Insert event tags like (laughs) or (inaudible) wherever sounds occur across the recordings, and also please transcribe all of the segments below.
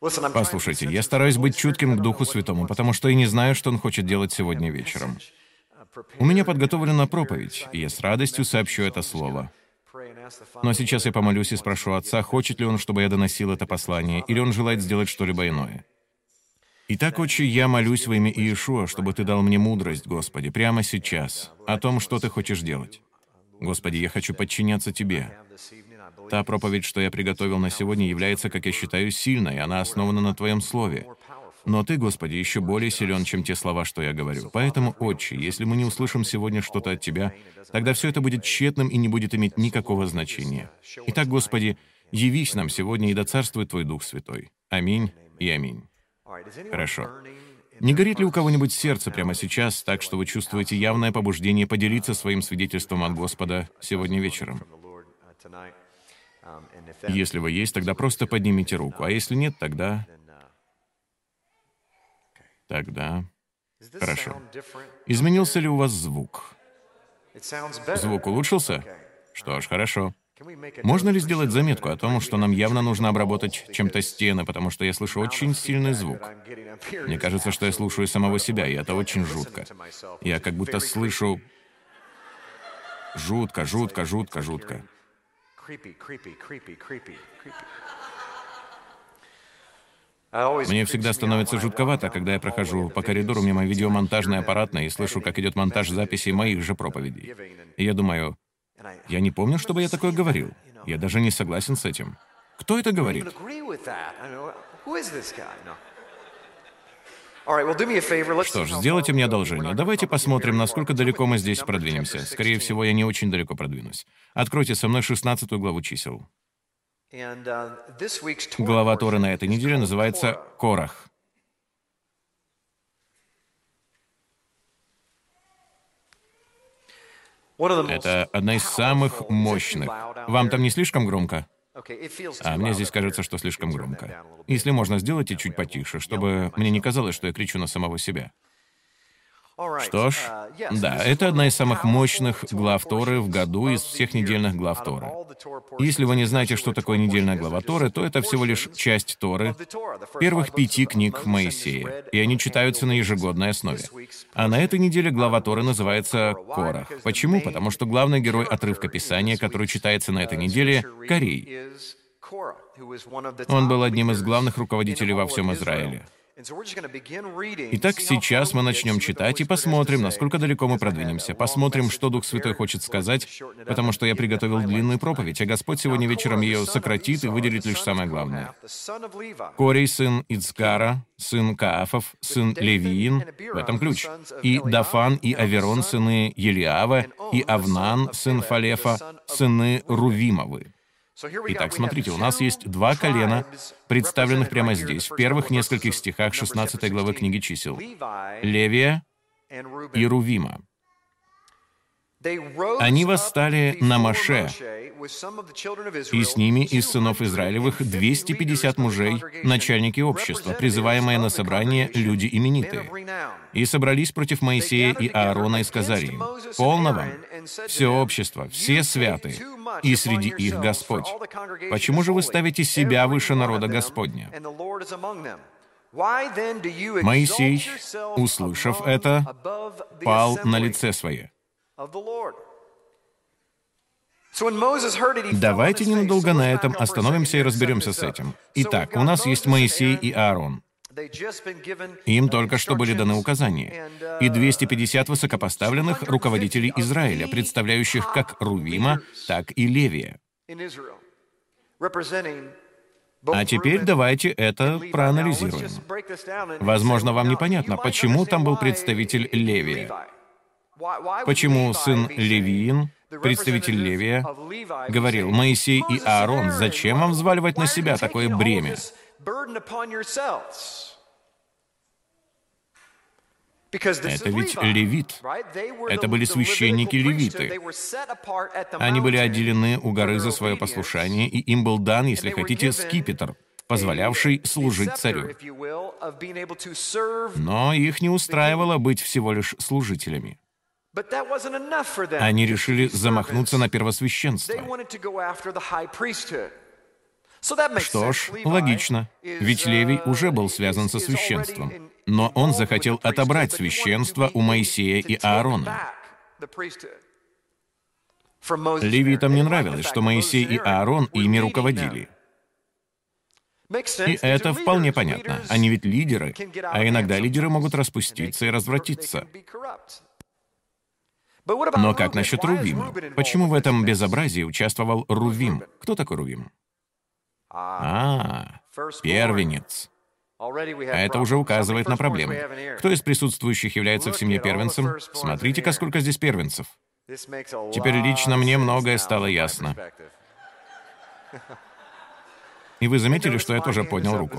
Послушайте, я стараюсь быть чутким к Духу Святому, потому что я не знаю, что Он хочет делать сегодня вечером. У меня подготовлена проповедь, и я с радостью сообщу это слово. Но сейчас я помолюсь и спрошу Отца, хочет ли Он, чтобы я доносил это послание, или Он желает сделать что-либо иное. Итак, Отче, я молюсь во имя Иешуа, чтобы Ты дал мне мудрость, Господи, прямо сейчас, о том, что Ты хочешь делать. Господи, я хочу подчиняться Тебе. Та проповедь, что я приготовил на сегодня, является, как я считаю, сильной, она основана на Твоем Слове. Но Ты, Господи, еще более силен, чем те слова, что я говорю. Поэтому, Отче, если мы не услышим сегодня что-то от Тебя, тогда все это будет тщетным и не будет иметь никакого значения. Итак, Господи, явись нам сегодня и да царствует Твой Дух Святой. Аминь и аминь. Хорошо. Не горит ли у кого-нибудь сердце прямо сейчас, так что вы чувствуете явное побуждение поделиться своим свидетельством от Господа сегодня вечером? Если вы есть, тогда просто поднимите руку, а если нет, тогда Тогда... Хорошо. Изменился ли у вас звук? Звук улучшился? Что ж, хорошо. Можно ли сделать заметку о том, что нам явно нужно обработать чем-то стены, потому что я слышу очень сильный звук? Мне кажется, что я слушаю самого себя, и это очень жутко. Я как будто слышу... Жутко, жутко, жутко, жутко. Мне всегда становится жутковато, когда я прохожу по коридору мимо видеомонтажной аппаратной и слышу, как идет монтаж записей моих же проповедей. И я думаю, я не помню, чтобы я такое говорил. Я даже не согласен с этим. Кто это говорит? Что ж, сделайте мне одолжение. Давайте посмотрим, насколько далеко мы здесь продвинемся. Скорее всего, я не очень далеко продвинусь. Откройте со мной 16 главу чисел. Uh, Глава Торы на этой неделе называется «Корах». Это одна из самых мощных. Вам там не слишком громко? А мне здесь кажется, что слишком громко. Если можно, сделайте чуть потише, чтобы мне не казалось, что я кричу на самого себя. Что ж, да, это одна из самых мощных глав Торы в году из всех недельных глав Торы. Если вы не знаете, что такое недельная глава Торы, то это всего лишь часть Торы, первых пяти книг Моисея, и они читаются на ежегодной основе. А на этой неделе глава Торы называется Корах. Почему? Потому что главный герой отрывка Писания, который читается на этой неделе, Корей. Он был одним из главных руководителей во всем Израиле. Итак, сейчас мы начнем читать и посмотрим, насколько далеко мы продвинемся. Посмотрим, что Дух Святой хочет сказать, потому что я приготовил длинную проповедь, а Господь сегодня вечером ее сократит и выделит лишь самое главное. Корей, сын Ицкара, сын Каафов, сын Левиин, в этом ключ. И Дафан и Аверон, сыны Елиава, и Авнан, сын Фалефа, сыны Рувимовы. Итак, смотрите, у нас есть два колена, представленных прямо здесь, в первых нескольких стихах 16 главы книги чисел. Левия и Рувима. Они восстали на Маше, и с ними из сынов Израилевых 250 мужей, начальники общества, призываемые на собрание люди именитые. И собрались против Моисея и Аарона и сказали им, «Полно вам, все общество, все святые, и среди их Господь. Почему же вы ставите себя выше народа Господня?» Моисей, услышав это, пал на лице свое. Давайте ненадолго на этом остановимся и разберемся с этим. Итак, у нас есть Моисей и Аарон. Им только что были даны указания. И 250 высокопоставленных руководителей Израиля, представляющих как Рувима, так и Левия. А теперь давайте это проанализируем. Возможно, вам непонятно, почему там был представитель Левия. Почему сын Левиин, представитель Левия, говорил, «Моисей и Аарон, зачем вам взваливать на себя такое бремя?» Это ведь левит. Это были священники-левиты. Они были отделены у горы за свое послушание, и им был дан, если хотите, скипетр, позволявший служить царю. Но их не устраивало быть всего лишь служителями. Они решили замахнуться на первосвященство. Что ж, логично, ведь Левий уже был связан со священством, но он захотел отобрать священство у Моисея и Аарона. Левитам не нравилось, что Моисей и Аарон ими руководили. И это вполне понятно. Они ведь лидеры, а иногда лидеры могут распуститься и развратиться. Но как насчет Рувима? Почему в этом безобразии участвовал Рувим? Кто такой Рувим? А, первенец. А это уже указывает на проблему. Кто из присутствующих является в семье первенцем? Смотрите-ка, сколько здесь первенцев. Теперь лично мне многое стало ясно. И вы заметили, что я тоже поднял руку.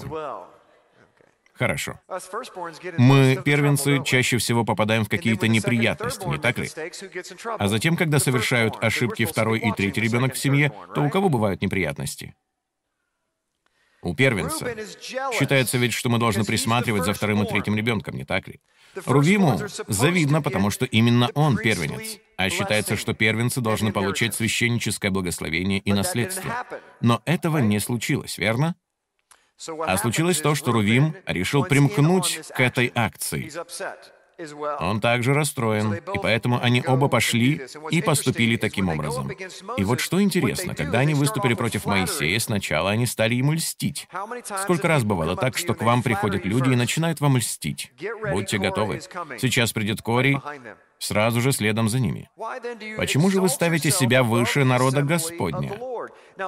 Хорошо. Мы, первенцы, чаще всего попадаем в какие-то неприятности, не так ли? А затем, когда совершают ошибки второй и третий ребенок в семье, то у кого бывают неприятности? У первенца. Считается ведь, что мы должны присматривать за вторым и третьим ребенком, не так ли? Рувиму завидно, потому что именно он первенец. А считается, что первенцы должны получать священническое благословение и наследство. Но этого не случилось, верно? А случилось то, что Рувим решил примкнуть к этой акции. Он также расстроен, и поэтому они оба пошли и поступили таким образом. И вот что интересно, когда они выступили против Моисея, сначала они стали ему льстить. Сколько раз бывало так, что к вам приходят люди и начинают вам льстить? Будьте готовы. Сейчас придет Корей, сразу же следом за ними. Почему же вы ставите себя выше народа Господня?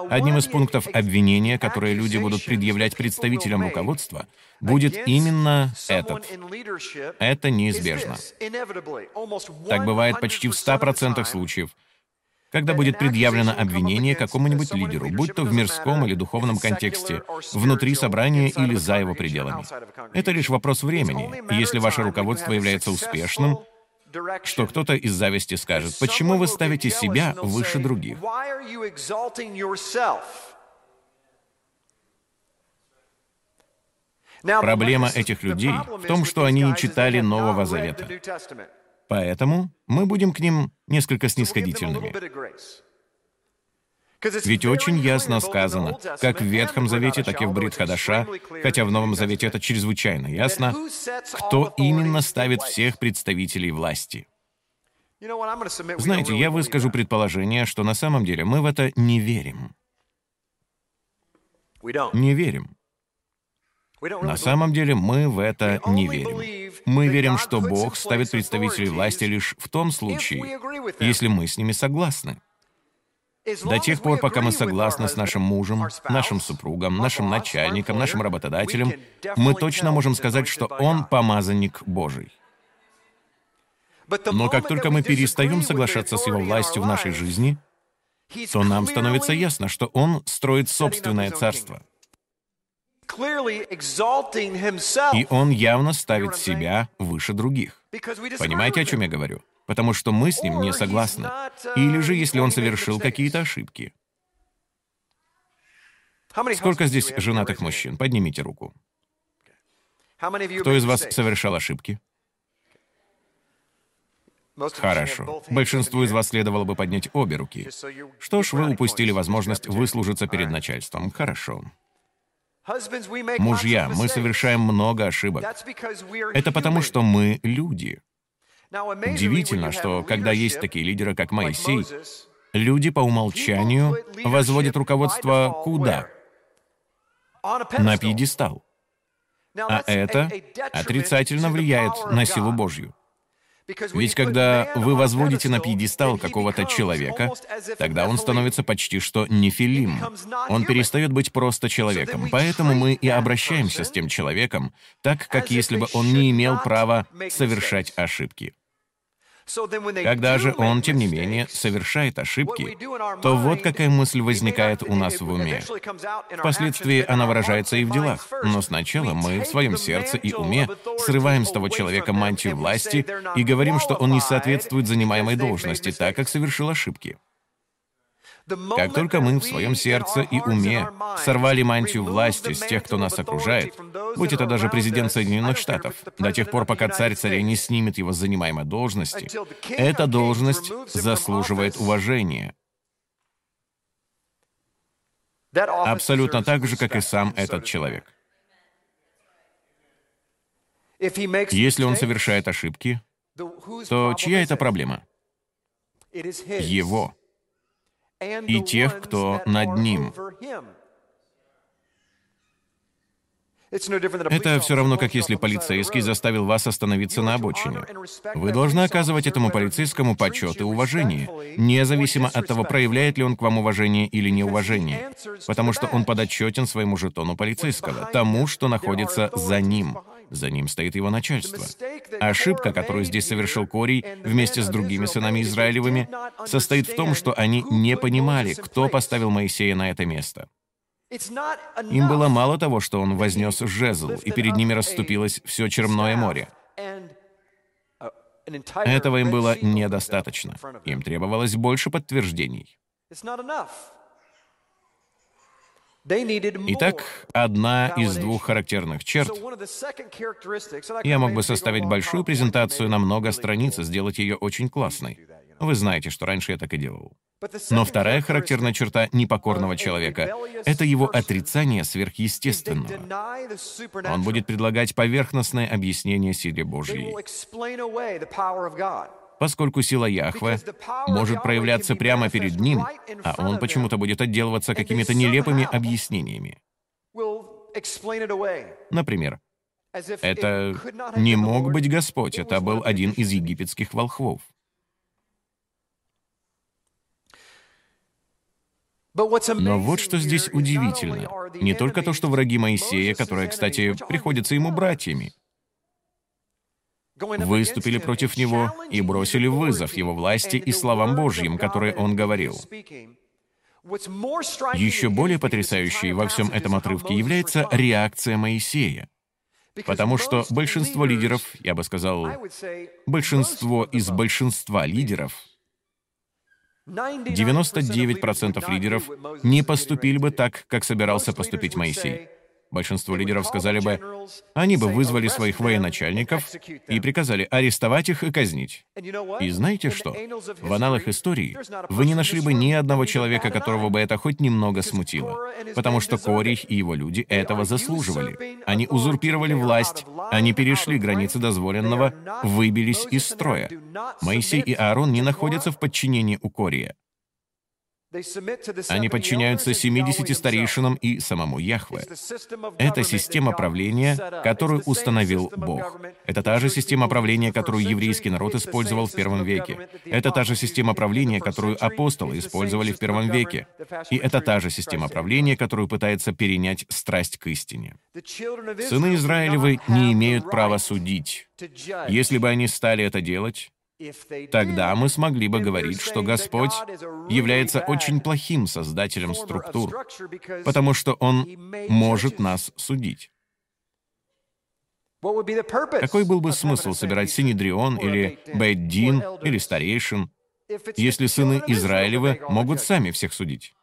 Одним из пунктов обвинения, которые люди будут предъявлять представителям руководства, будет именно этот. Это неизбежно. Так бывает почти в 100% случаев, когда будет предъявлено обвинение какому-нибудь лидеру, будь то в мирском или духовном контексте, внутри собрания или за его пределами. Это лишь вопрос времени, если ваше руководство является успешным, что кто-то из зависти скажет, почему вы ставите себя выше других? Проблема этих людей в том, что они не читали Нового Завета. Поэтому мы будем к ним несколько снисходительными. Ведь очень ясно сказано, как в Ветхом Завете, так и в Брит Хадаша, хотя в Новом Завете это чрезвычайно ясно, кто именно ставит всех представителей власти. Знаете, я выскажу предположение, что на самом деле мы в это не верим. Не верим. На самом деле мы в это не верим. Мы верим, что Бог ставит представителей власти лишь в том случае, если мы с ними согласны. До тех пор, пока мы согласны с нашим мужем, нашим супругом, нашим начальником, нашим работодателем, мы точно можем сказать, что он помазанник Божий. Но как только мы перестаем соглашаться с его властью в нашей жизни, то нам становится ясно, что он строит собственное царство. И он явно ставит себя выше других. Понимаете, о чем я говорю? Потому что мы с ним не согласны. Или же, если он совершил какие-то ошибки. Сколько здесь женатых мужчин? Поднимите руку. Кто из вас совершал ошибки? Хорошо. Большинству из вас следовало бы поднять обе руки. Что ж, вы упустили возможность выслужиться перед начальством. Хорошо. Мужья, мы совершаем много ошибок. Это потому, что мы люди. Удивительно, что когда есть такие лидеры, как Моисей, люди по умолчанию возводят руководство куда? На пьедестал. А это отрицательно влияет на силу Божью. Ведь когда вы возводите на пьедестал какого-то человека, тогда он становится почти что нефилим. Он перестает быть просто человеком. Поэтому мы и обращаемся с тем человеком так, как если бы он не имел права совершать ошибки. Когда же он, тем не менее, совершает ошибки, то вот какая мысль возникает у нас в уме. Впоследствии она выражается и в делах, но сначала мы в своем сердце и уме срываем с того человека мантию власти и говорим, что он не соответствует занимаемой должности, так как совершил ошибки. Как только мы в своем сердце и уме сорвали мантию власти с тех, кто нас окружает, будь это даже президент Соединенных Штатов, до тех пор, пока царь царя не снимет его с занимаемой должности, эта должность заслуживает уважения. Абсолютно так же, как и сам этот человек. Если он совершает ошибки, то чья это проблема? Его. И тех, кто над ним. Это все равно, как если полицейский заставил вас остановиться на обочине. Вы должны оказывать этому полицейскому почет и уважение, независимо от того, проявляет ли он к вам уважение или неуважение, потому что он подотчетен своему жетону полицейского, тому, что находится за ним. За ним стоит его начальство. Ошибка, которую здесь совершил Корий вместе с другими сынами Израилевыми, состоит в том, что они не понимали, кто поставил Моисея на это место. Им было мало того, что он вознес жезл, и перед ними расступилось все Черное море. Этого им было недостаточно. Им требовалось больше подтверждений. Итак, одна из двух характерных черт. Я мог бы составить большую презентацию на много страниц и сделать ее очень классной. Вы знаете, что раньше я так и делал. Но вторая характерная черта непокорного человека — это его отрицание сверхъестественного. Он будет предлагать поверхностное объяснение силе Божьей. Поскольку сила Яхве может проявляться прямо перед ним, а он почему-то будет отделываться какими-то нелепыми объяснениями. Например, это не мог быть Господь, это был один из египетских волхвов. Но вот что здесь удивительно. Не только то, что враги Моисея, которые, кстати, приходятся ему братьями, выступили против него и бросили вызов его власти и словам Божьим, которые он говорил. Еще более потрясающей во всем этом отрывке является реакция Моисея. Потому что большинство лидеров, я бы сказал, большинство из большинства лидеров — 99% лидеров не поступили бы так, как собирался поступить Моисей. Большинство лидеров сказали бы, они бы вызвали своих военачальников и приказали арестовать их и казнить. И знаете что? В аналах истории вы не нашли бы ни одного человека, которого бы это хоть немного смутило. Потому что Корих и его люди этого заслуживали. Они узурпировали власть, они перешли границы дозволенного, выбились из строя. Моисей и Аарон не находятся в подчинении у Кория. Они подчиняются 70 старейшинам и самому Яхве. Это система правления, которую установил Бог. Это та же система правления, которую еврейский народ использовал в первом веке. Это та же система правления, которую апостолы использовали в первом веке. И это та же система правления, которую пытается перенять страсть к истине. Сыны Израилевы не имеют права судить. Если бы они стали это делать, Тогда мы смогли бы говорить, что Господь является очень плохим создателем структур, потому что Он может нас судить. Какой был бы смысл собирать Синедрион или Бейддин или старейшин, если сыны Израилевы могут сами всех судить?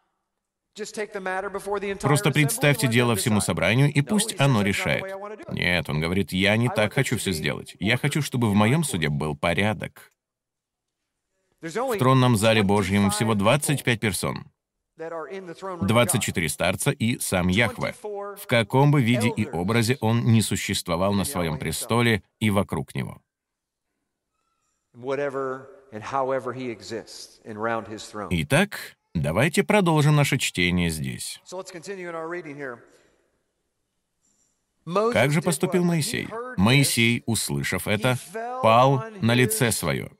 Просто представьте дело всему собранию, и пусть оно решает. Нет, он говорит, я не так хочу все сделать. Я хочу, чтобы в моем суде был порядок. В тронном зале Божьем всего 25 персон. 24 старца и сам Яхве. В каком бы виде и образе он не существовал на своем престоле и вокруг него. Итак, Давайте продолжим наше чтение здесь. Как же поступил Моисей? Моисей, услышав это, пал на лице свое.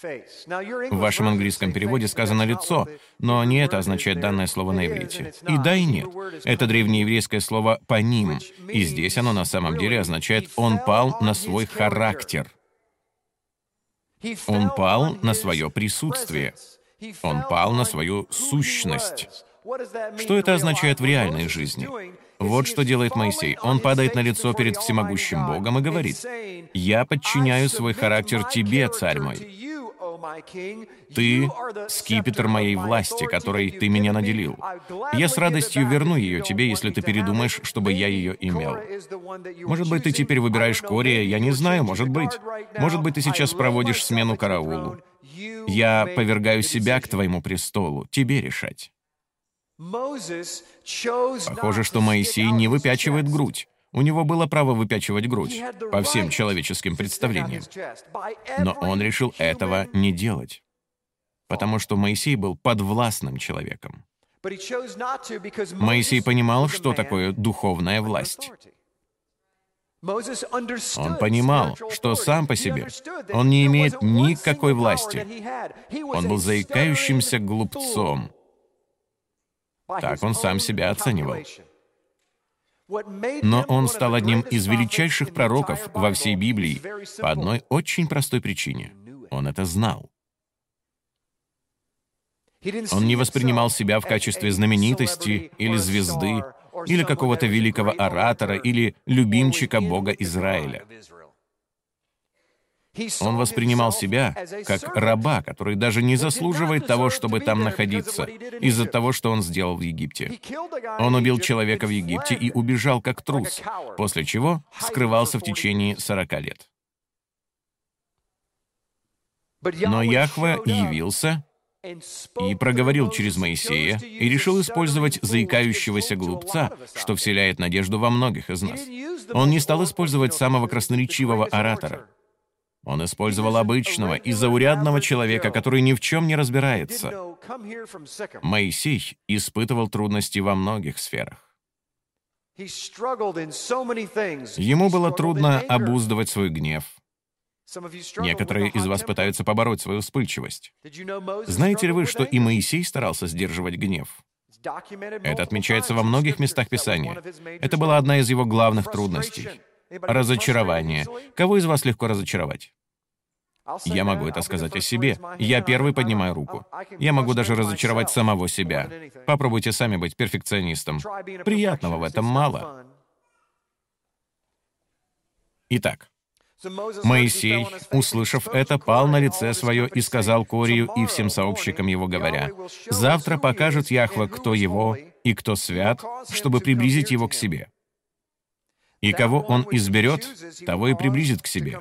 В вашем английском переводе сказано «лицо», но не это означает данное слово на иврите. И да, и нет. Это древнееврейское слово «паним», и здесь оно на самом деле означает «он пал на свой характер». Он пал на свое присутствие. Он пал на свою сущность. Что это означает в реальной жизни? Вот что делает Моисей. Он падает на лицо перед всемогущим Богом и говорит, «Я подчиняю свой характер тебе, царь мой. Ты — скипетр моей власти, которой ты меня наделил. Я с радостью верну ее тебе, если ты передумаешь, чтобы я ее имел. Может быть, ты теперь выбираешь Кория, я не знаю, может быть. Может быть, ты сейчас проводишь смену караулу. Я повергаю себя к твоему престолу, тебе решать. Похоже, что Моисей не выпячивает грудь. У него было право выпячивать грудь по всем человеческим представлениям. Но он решил этого не делать, потому что Моисей был подвластным человеком. Моисей понимал, что такое духовная власть. Он понимал, что сам по себе он не имеет никакой власти. Он был заикающимся глупцом. Так он сам себя оценивал. Но он стал одним из величайших пророков во всей Библии по одной очень простой причине. Он это знал. Он не воспринимал себя в качестве знаменитости или звезды, или какого-то великого оратора, или любимчика Бога Израиля. Он воспринимал себя как раба, который даже не заслуживает того, чтобы там находиться, из-за того, что он сделал в Египте. Он убил человека в Египте и убежал как трус, после чего скрывался в течение 40 лет. Но Яхве явился и проговорил через Моисея, и решил использовать заикающегося глупца, что вселяет надежду во многих из нас. Он не стал использовать самого красноречивого оратора. Он использовал обычного и заурядного человека, который ни в чем не разбирается. Моисей испытывал трудности во многих сферах. Ему было трудно обуздывать свой гнев. Некоторые из вас пытаются побороть свою вспыльчивость. Знаете ли вы, что и Моисей старался сдерживать гнев? Это отмечается во многих местах Писания. Это была одна из его главных трудностей. Разочарование. Кого из вас легко разочаровать? Я могу это сказать о себе. Я первый поднимаю руку. Я могу даже разочаровать самого себя. Попробуйте сами быть перфекционистом. Приятного в этом мало. Итак, Моисей, услышав это, пал на лице свое и сказал Корию и всем сообщникам его, говоря, «Завтра покажет Яхва, кто его и кто свят, чтобы приблизить его к себе. И кого он изберет, того и приблизит к себе.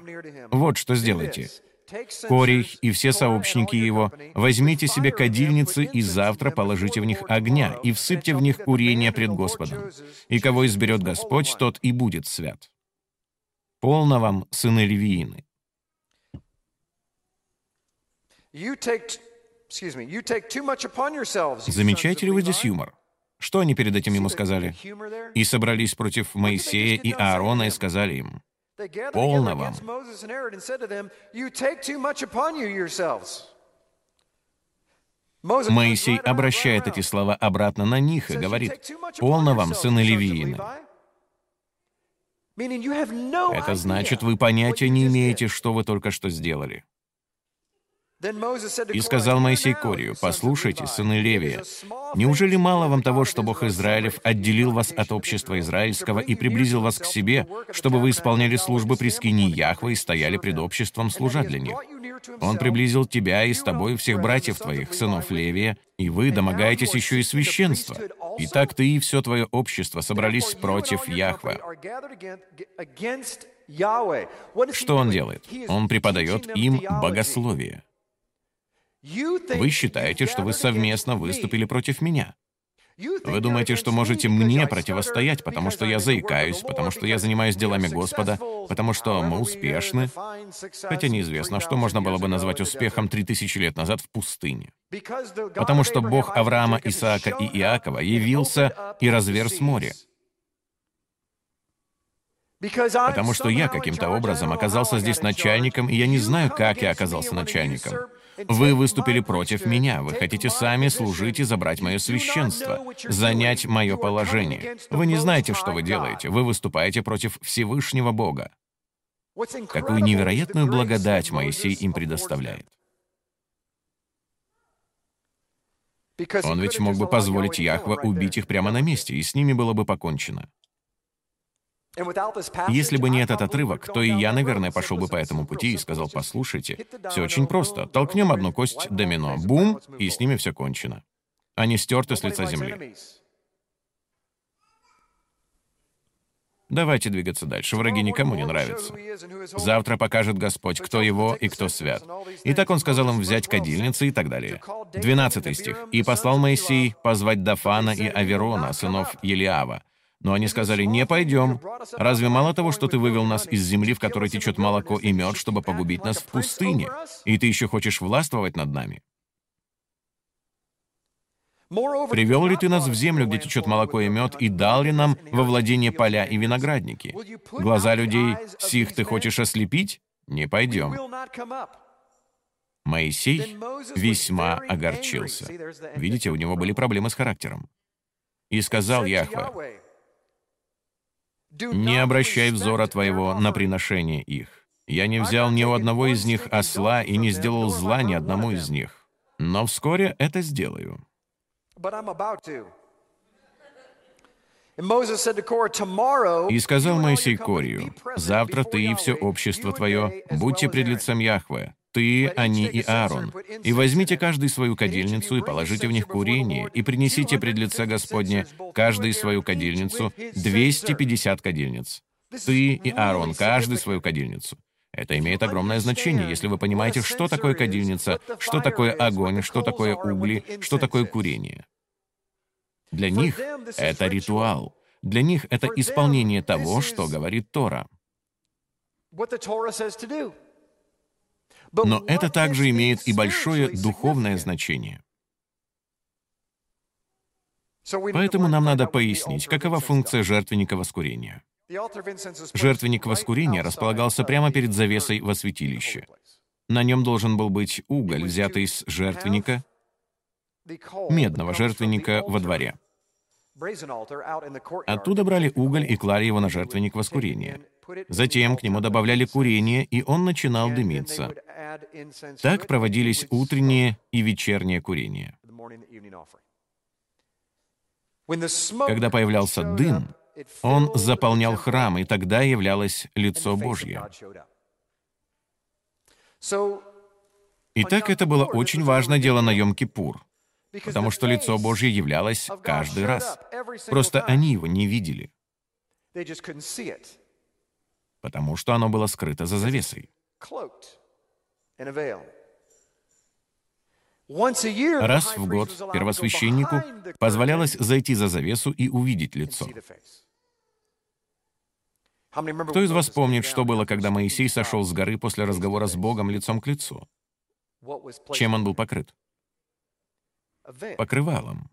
Вот что сделайте. Корей и все сообщники его, возьмите себе кадильницы и завтра положите в них огня и всыпьте в них курение пред Господом. И кого изберет Господь, тот и будет свят. Полно вам, сыны Левиины. Замечаете ли вы здесь юмор? Что они перед этим ему сказали? И собрались против Моисея и Аарона и сказали им, «Полно вам». Моисей обращает эти слова обратно на них и говорит, «Полно вам, сыны Левиины». Это значит, вы понятия не имеете, что вы только что сделали. И сказал Моисей Корию, «Послушайте, сыны Левия, неужели мало вам того, что Бог Израилев отделил вас от общества израильского и приблизил вас к себе, чтобы вы исполняли службы при скине Яхвы и стояли пред обществом, служа для них? Он приблизил тебя и с тобой всех братьев твоих, сынов Левия, и вы домогаетесь еще и священства. И так ты и все твое общество собрались против Яхвы. Что он делает? Он преподает им богословие. Вы считаете, что вы совместно выступили против меня. Вы думаете, что можете мне противостоять, потому что я заикаюсь, потому что я занимаюсь делами Господа, потому что мы успешны? Хотя неизвестно, что можно было бы назвать успехом три тысячи лет назад в пустыне. Потому что Бог Авраама, Исаака и Иакова явился и разверз море. Потому что я каким-то образом оказался здесь начальником, и я не знаю, как я оказался начальником. Вы выступили против меня. Вы хотите сами служить и забрать мое священство, занять мое положение. Вы не знаете, что вы делаете. Вы выступаете против Всевышнего Бога. Какую невероятную благодать Моисей им предоставляет. Он ведь мог бы позволить Яхве убить их прямо на месте, и с ними было бы покончено. Если бы не этот отрывок, то и я, наверное, пошел бы по этому пути и сказал, послушайте, все очень просто. Толкнем одну кость домино, бум, и с ними все кончено. Они стерты с лица земли. Давайте двигаться дальше. Враги никому не нравятся. Завтра покажет Господь, кто его и кто свят. И так он сказал им взять кадильницы и так далее. 12 стих. «И послал Моисей позвать Дафана и Аверона, сынов Елиава. Но они сказали, не пойдем. Разве мало того, что ты вывел нас из земли, в которой течет молоко и мед, чтобы погубить нас в пустыне? И ты еще хочешь властвовать над нами? Привел ли ты нас в землю, где течет молоко и мед, и дал ли нам во владение поля и виноградники? Глаза людей сих ты хочешь ослепить? Не пойдем. Моисей весьма огорчился. Видите, у него были проблемы с характером. И сказал Яхве, «Не обращай взора твоего на приношение их. Я не взял ни у одного из них осла и не сделал зла ни одному из них. Но вскоре это сделаю». И сказал Моисей Корию, «Завтра ты и все общество твое, будьте пред лицем Яхве, ты, они и Аарон, и возьмите каждый свою кадильницу и положите в них курение, и принесите пред лице Господне каждый свою кадильницу, 250 кадильниц. Ты и Аарон, каждый свою кадильницу. Это имеет огромное значение, если вы понимаете, что такое кадильница, что такое огонь, что такое угли, что такое курение. Для них это ритуал. Для них это исполнение того, что говорит Тора. Но это также имеет и большое духовное значение. Поэтому нам надо пояснить, какова функция жертвенника воскурения. Жертвенник воскурения располагался прямо перед завесой во святилище. На нем должен был быть уголь, взятый из жертвенника, медного жертвенника во дворе. Оттуда брали уголь и клали его на жертвенник воскурения. Затем к нему добавляли курение, и он начинал дымиться. Так проводились утренние и вечерние курения. Когда появлялся дым, он заполнял храм, и тогда являлось лицо Божье. Итак, это было очень важное дело на Йом-Кипур, потому что лицо Божье являлось каждый раз. Просто они его не видели, потому что оно было скрыто за завесой. Раз в год первосвященнику позволялось зайти за завесу и увидеть лицо. Кто из вас помнит, что было, когда Моисей сошел с горы после разговора с Богом лицом к лицу? Чем он был покрыт? Покрывалом.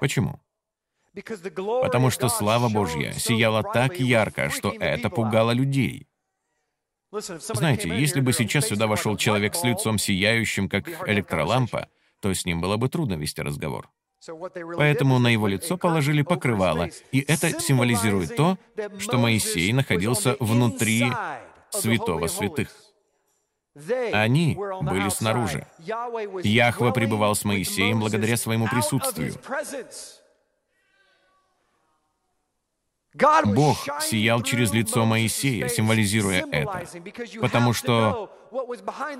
Почему? Потому что слава Божья сияла так ярко, что это пугало людей. Знаете, если бы сейчас сюда вошел человек с лицом сияющим, как электролампа, то с ним было бы трудно вести разговор. Поэтому на его лицо положили покрывало, и это символизирует то, что Моисей находился внутри святого святых. Они были снаружи. Яхва пребывал с Моисеем благодаря своему присутствию. Бог сиял через лицо Моисея, символизируя это, потому что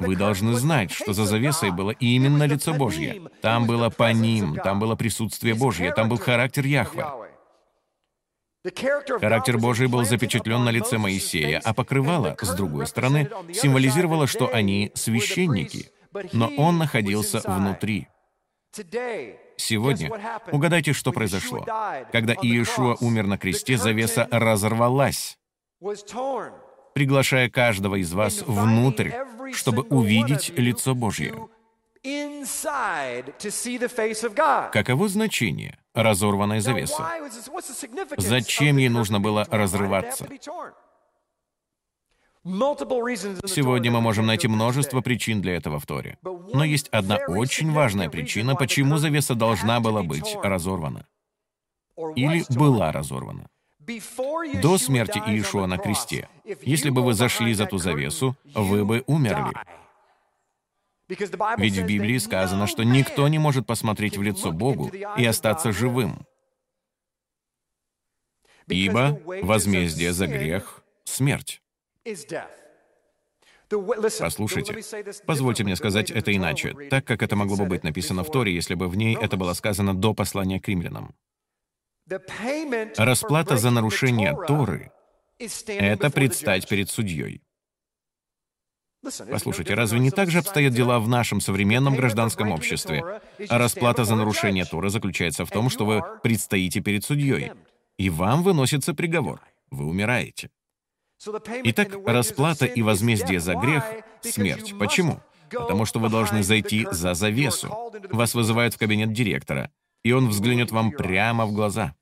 вы должны знать, что за завесой было именно лицо Божье. Там было по ним, там было присутствие Божье, там был характер Яхвы. Характер Божий был запечатлен на лице Моисея, а покрывало, с другой стороны, символизировало, что они священники, но он находился внутри. Сегодня угадайте, что произошло. Когда Иешуа умер на кресте, завеса разорвалась, приглашая каждого из вас внутрь, чтобы увидеть лицо Божье. Каково значение разорванной завесы? Зачем ей нужно было разрываться? Сегодня мы можем найти множество причин для этого в Торе. Но есть одна очень важная причина, почему завеса должна была быть разорвана. Или была разорвана. До смерти Иешуа на кресте, если бы вы зашли за ту завесу, вы бы умерли. Ведь в Библии сказано, что никто не может посмотреть в лицо Богу и остаться живым. Ибо возмездие за грех — смерть. Послушайте, позвольте мне сказать это иначе, так как это могло бы быть написано в Торе, если бы в ней это было сказано до послания к римлянам. Расплата за нарушение Торы — это предстать перед судьей. Послушайте, разве не так же обстоят дела в нашем современном гражданском обществе? А расплата за нарушение Торы заключается в том, что вы предстоите перед судьей, и вам выносится приговор. Вы умираете. Итак, расплата и возмездие за грех — смерть. Почему? Потому что вы должны зайти за завесу. Вас вызывают в кабинет директора, и он взглянет вам прямо в глаза.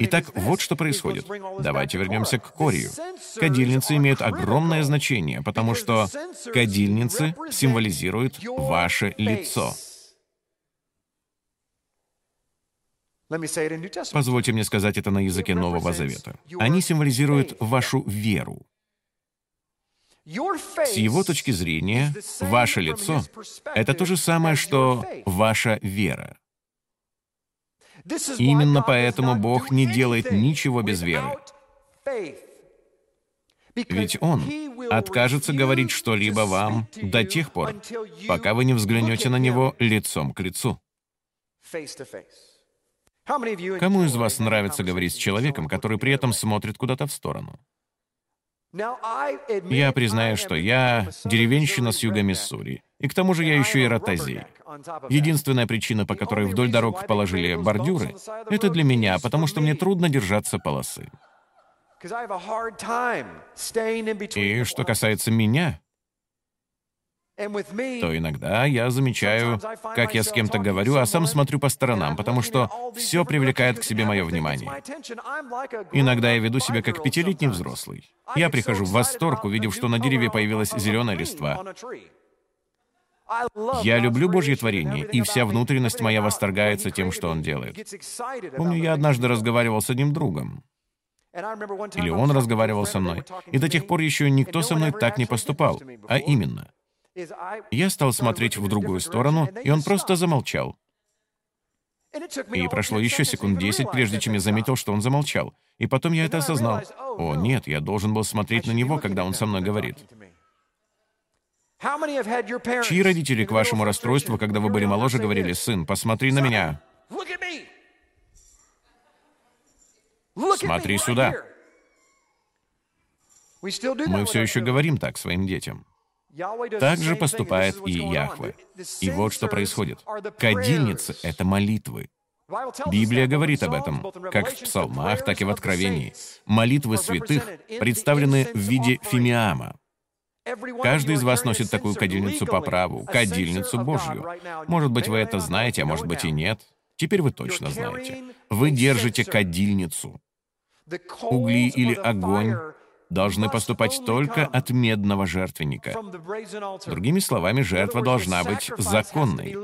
Итак, вот что происходит. Давайте вернемся к Корию. Кадильницы имеют огромное значение, потому что кадильницы символизируют ваше лицо. Позвольте мне сказать это на языке Нового Завета. Они символизируют вашу веру. С его точки зрения, ваше лицо — это то же самое, что ваша вера. Именно поэтому Бог не делает ничего без веры. Ведь Он откажется говорить что-либо вам до тех пор, пока вы не взглянете на Него лицом к лицу. Кому из вас нравится говорить с человеком, который при этом смотрит куда-то в сторону? Я признаю, что я деревенщина с юга Миссури, и к тому же я еще и ротозей. Единственная причина, по которой вдоль дорог положили бордюры, это для меня, потому что мне трудно держаться полосы. И что касается меня, то иногда я замечаю, как я с кем-то говорю, а сам смотрю по сторонам, потому что все привлекает к себе мое внимание. Иногда я веду себя как пятилетний взрослый. Я прихожу в восторг, увидев, что на дереве появилась зеленая листва. Я люблю Божье творение, и вся внутренность моя восторгается тем, что он делает. Помню, я однажды разговаривал с одним другом. Или он разговаривал со мной. И до тех пор еще никто со мной так не поступал. А именно, я стал смотреть в другую сторону, и он просто замолчал. И прошло еще секунд десять, прежде чем я заметил, что он замолчал. И потом я это осознал. О, нет, я должен был смотреть на него, когда он со мной говорит. Чьи родители к вашему расстройству, когда вы были моложе, говорили, «Сын, посмотри на меня». Смотри сюда. Мы все еще говорим так своим детям. Так же поступает и Яхве. И вот что происходит. Кадильницы — это молитвы. Библия говорит об этом, как в псалмах, так и в Откровении. Молитвы святых представлены в виде фимиама. Каждый из вас носит такую кадильницу по праву, кадильницу Божью. Может быть, вы это знаете, а может быть и нет. Теперь вы точно знаете. Вы держите кадильницу. Угли или огонь должны поступать только от медного жертвенника. Другими словами, жертва должна быть законной.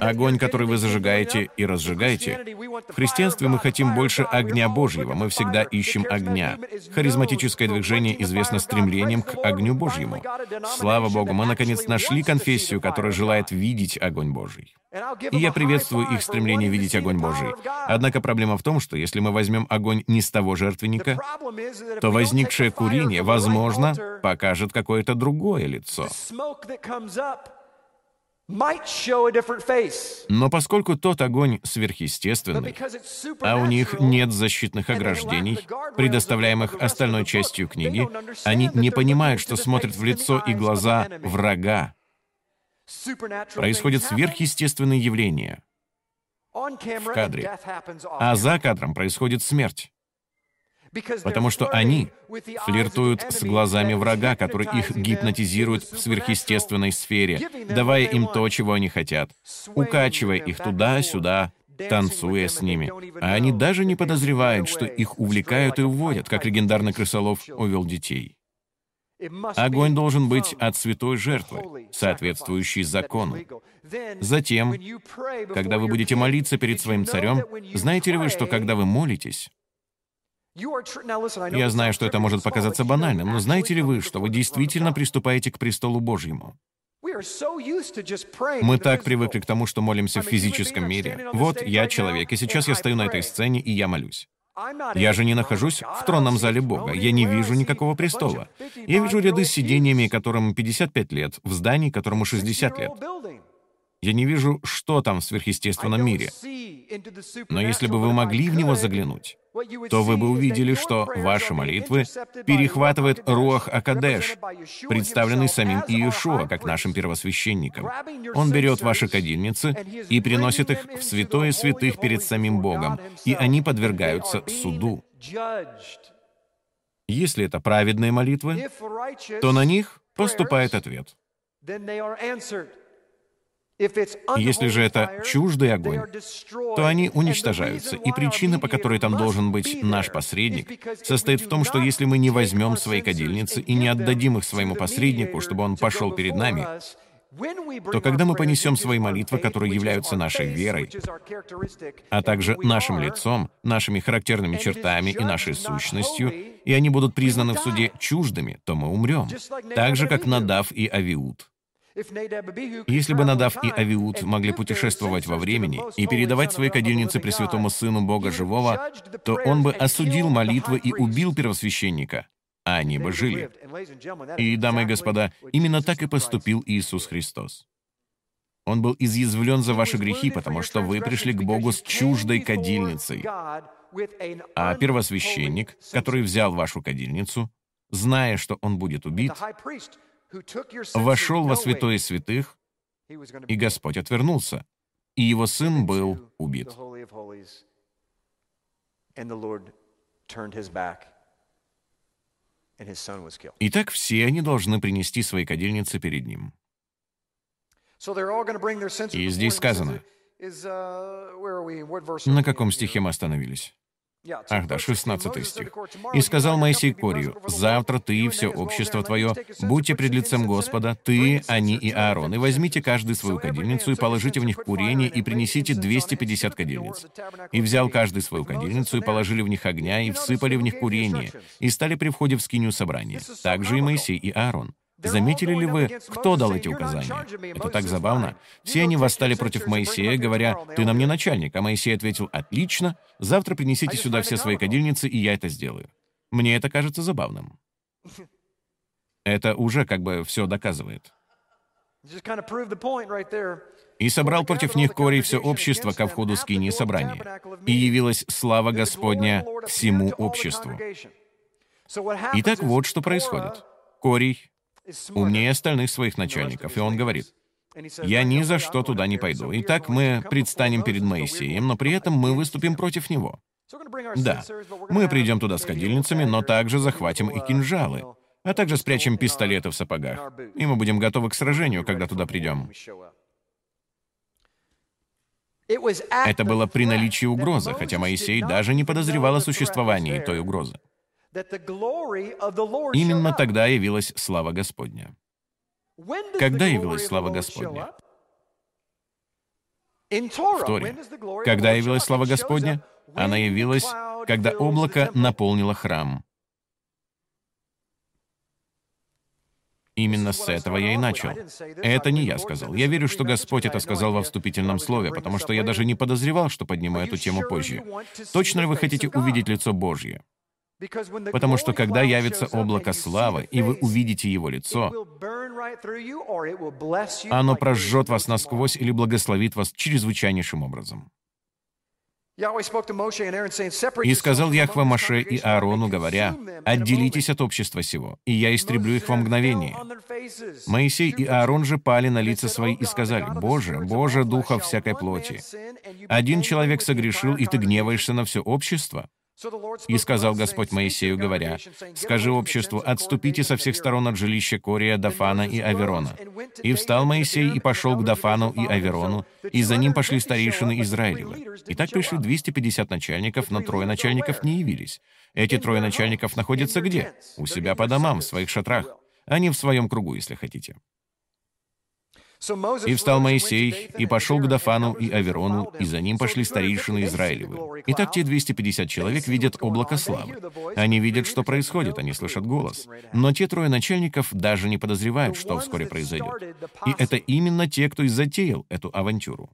Огонь, который вы зажигаете и разжигаете. В христианстве мы хотим больше огня Божьего, мы всегда ищем огня. Харизматическое движение известно стремлением к огню Божьему. Слава Богу, мы наконец нашли конфессию, которая желает видеть огонь Божий. И я приветствую их стремление видеть огонь Божий. Однако проблема в том, что если мы возьмем огонь не с того жертвенника, то возникшее курение, возможно, покажет какое-то другое лицо. Но поскольку тот огонь сверхъестественный, а у них нет защитных ограждений, предоставляемых остальной частью книги, они не понимают, что смотрят в лицо и глаза врага. Происходят сверхъестественные явления в кадре, а за кадром происходит смерть потому что они флиртуют с глазами врага, который их гипнотизирует в сверхъестественной сфере, давая им то, чего они хотят, укачивая их туда-сюда, танцуя с ними. А они даже не подозревают, что их увлекают и уводят, как легендарный крысолов увел детей. Огонь должен быть от святой жертвы, соответствующей закону. Затем, когда вы будете молиться перед своим царем, знаете ли вы, что когда вы молитесь, я знаю, что это может показаться банальным, но знаете ли вы, что вы действительно приступаете к престолу Божьему? Мы так привыкли к тому, что молимся в физическом мире. Вот я человек, и сейчас я стою на этой сцене, и я молюсь. Я же не нахожусь в тронном зале Бога. Я не вижу никакого престола. Я вижу ряды с сидениями, которым 55 лет, в здании, которому 60 лет. Я не вижу, что там в сверхъестественном мире. Но если бы вы могли в него заглянуть, то вы бы увидели, что ваши молитвы перехватывает Руах Акадеш, представленный самим Иешуа, как нашим первосвященником. Он берет ваши кадильницы и приносит их в святое святых перед самим Богом, и они подвергаются суду. Если это праведные молитвы, то на них поступает ответ. Если же это чуждый огонь, то они уничтожаются. И причина, по которой там должен быть наш посредник, состоит в том, что если мы не возьмем свои кадильницы и не отдадим их своему посреднику, чтобы он пошел перед нами, то когда мы понесем свои молитвы, которые являются нашей верой, а также нашим лицом, нашими характерными чертами и нашей сущностью, и они будут признаны в суде чуждыми, то мы умрем, так же, как Надав и Авиуд. Если бы Надав и Авиуд могли путешествовать во времени и передавать свои кадильницы Пресвятому Сыну Бога Живого, то он бы осудил молитвы и убил первосвященника, а они бы жили. И, дамы и господа, именно так и поступил Иисус Христос. Он был изъязвлен за ваши грехи, потому что вы пришли к Богу с чуждой кадильницей. А первосвященник, который взял вашу кадильницу, зная, что он будет убит, вошел во святое святых, и Господь отвернулся, и его сын был убит. Итак, все они должны принести свои кадильницы перед ним. И здесь сказано, uh, на каком стихе мы остановились? Ах да, 16 стих. «И сказал Моисей Корию, «Завтра ты и все общество твое, будьте пред лицем Господа, ты, они и Аарон, и возьмите каждый свою кадильницу, и положите в них курение, и принесите 250 кадильниц. И взял каждый свою кадильницу, и положили в них огня, и всыпали в них курение, и стали при входе в скинию собрания. Также и Моисей и Аарон. Заметили ли вы, кто дал эти указания? Это так забавно. Все они восстали против Моисея, говоря, «Ты нам не начальник». А Моисей ответил, «Отлично, завтра принесите сюда все свои кадильницы, и я это сделаю». Мне это кажется забавным. Это уже как бы все доказывает. И собрал против них Корей все общество ко входу скинии собрания. И явилась слава Господня всему обществу. Итак, вот что происходит. Корей умнее остальных своих начальников, и он говорит, «Я ни за что туда не пойду. Итак, мы предстанем перед Моисеем, но при этом мы выступим против него. Да, мы придем туда с кадильницами, но также захватим и кинжалы, а также спрячем пистолеты в сапогах, и мы будем готовы к сражению, когда туда придем». Это было при наличии угрозы, хотя Моисей даже не подозревал о существовании той угрозы. Именно тогда явилась слава Господня. Когда явилась слава Господня? В Торе. Когда явилась слава Господня? Она явилась, когда облако наполнило храм. Именно с этого я и начал. Это не я сказал. Я верю, что Господь это сказал во вступительном слове, потому что я даже не подозревал, что подниму эту тему позже. Точно ли вы хотите увидеть лицо Божье? Потому что когда явится облако славы, и вы увидите его лицо, оно прожжет вас насквозь или благословит вас чрезвычайнейшим образом. И сказал Яхва Маше и Аарону, говоря, «Отделитесь от общества сего, и я истреблю их во мгновение». Моисей и Аарон же пали на лица свои и сказали, «Боже, Боже, духа всякой плоти, один человек согрешил, и ты гневаешься на все общество?» И сказал Господь Моисею, говоря, «Скажи обществу, отступите со всех сторон от жилища Кория, Дафана и Аверона». И встал Моисей и пошел к Дафану и Аверону, и за ним пошли старейшины Израилевы. И так пришли 250 начальников, но трое начальников не явились. Эти трое начальников находятся где? У себя по домам, в своих шатрах. Они в своем кругу, если хотите. И встал Моисей, и пошел к Дафану и Аверону, и за ним пошли старейшины Израилевы. Итак, те 250 человек видят облако славы. Они видят, что происходит, они слышат голос. Но те трое начальников даже не подозревают, что вскоре произойдет. И это именно те, кто и затеял эту авантюру.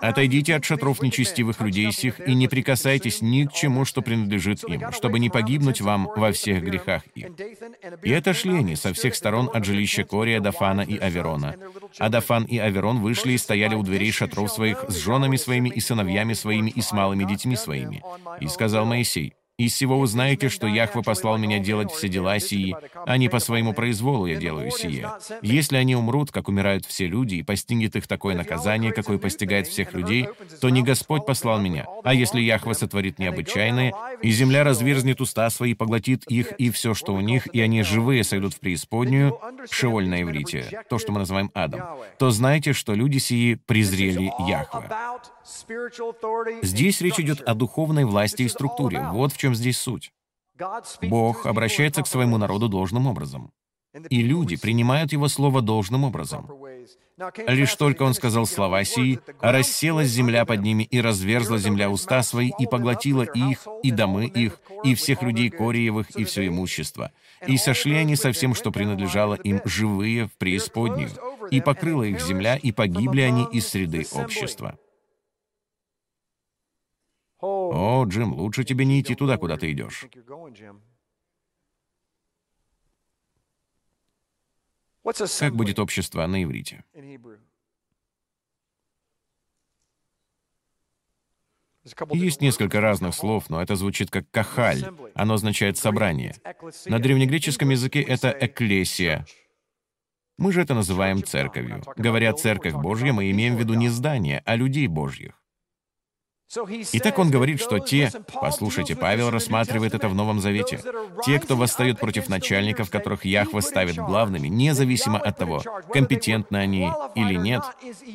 Отойдите от шатров нечестивых людей сих и не прикасайтесь ни к чему, что принадлежит им, чтобы не погибнуть вам во всех грехах их. И отошли они со всех сторон от жилища Кория, Дафана и Аверона. А Дафан и Аверон вышли и стояли у дверей шатров своих с женами своими и сыновьями своими и с малыми детьми своими. И сказал Моисей, из всего узнаете, что Яхва послал меня делать все дела сии, а не по своему произволу я делаю сие. Если они умрут, как умирают все люди, и постигнет их такое наказание, какое постигает всех людей, то не Господь послал меня, а если Яхва сотворит необычайное, и земля разверзнет уста свои, поглотит их и все, что у них, и они живые сойдут в преисподнюю, Шеоль на иврите, то, что мы называем адом, то знайте, что люди сии презрели Яхва. Здесь речь идет о духовной власти и структуре. Вот в чем здесь суть. Бог обращается к своему народу должным образом. И люди принимают его слово должным образом. Лишь только он сказал слова сии, расселась земля под ними, и разверзла земля уста свои, и поглотила их, и домы их, и всех людей Кориевых, и все имущество. И сошли они со всем, что принадлежало им, живые в преисподнюю, и покрыла их земля, и погибли они из среды общества. О, Джим, лучше тебе не идти туда, куда ты идешь. Как будет общество на иврите? Есть несколько разных слов, но это звучит как «кахаль». Оно означает «собрание». На древнегреческом языке это «экклесия». Мы же это называем церковью. Говоря «церковь Божья», мы имеем в виду не здание, а людей Божьих. Итак, он говорит, что те, послушайте, Павел рассматривает это в Новом Завете, те, кто восстают против начальников, которых Яхва ставит главными, независимо от того, компетентны они или нет,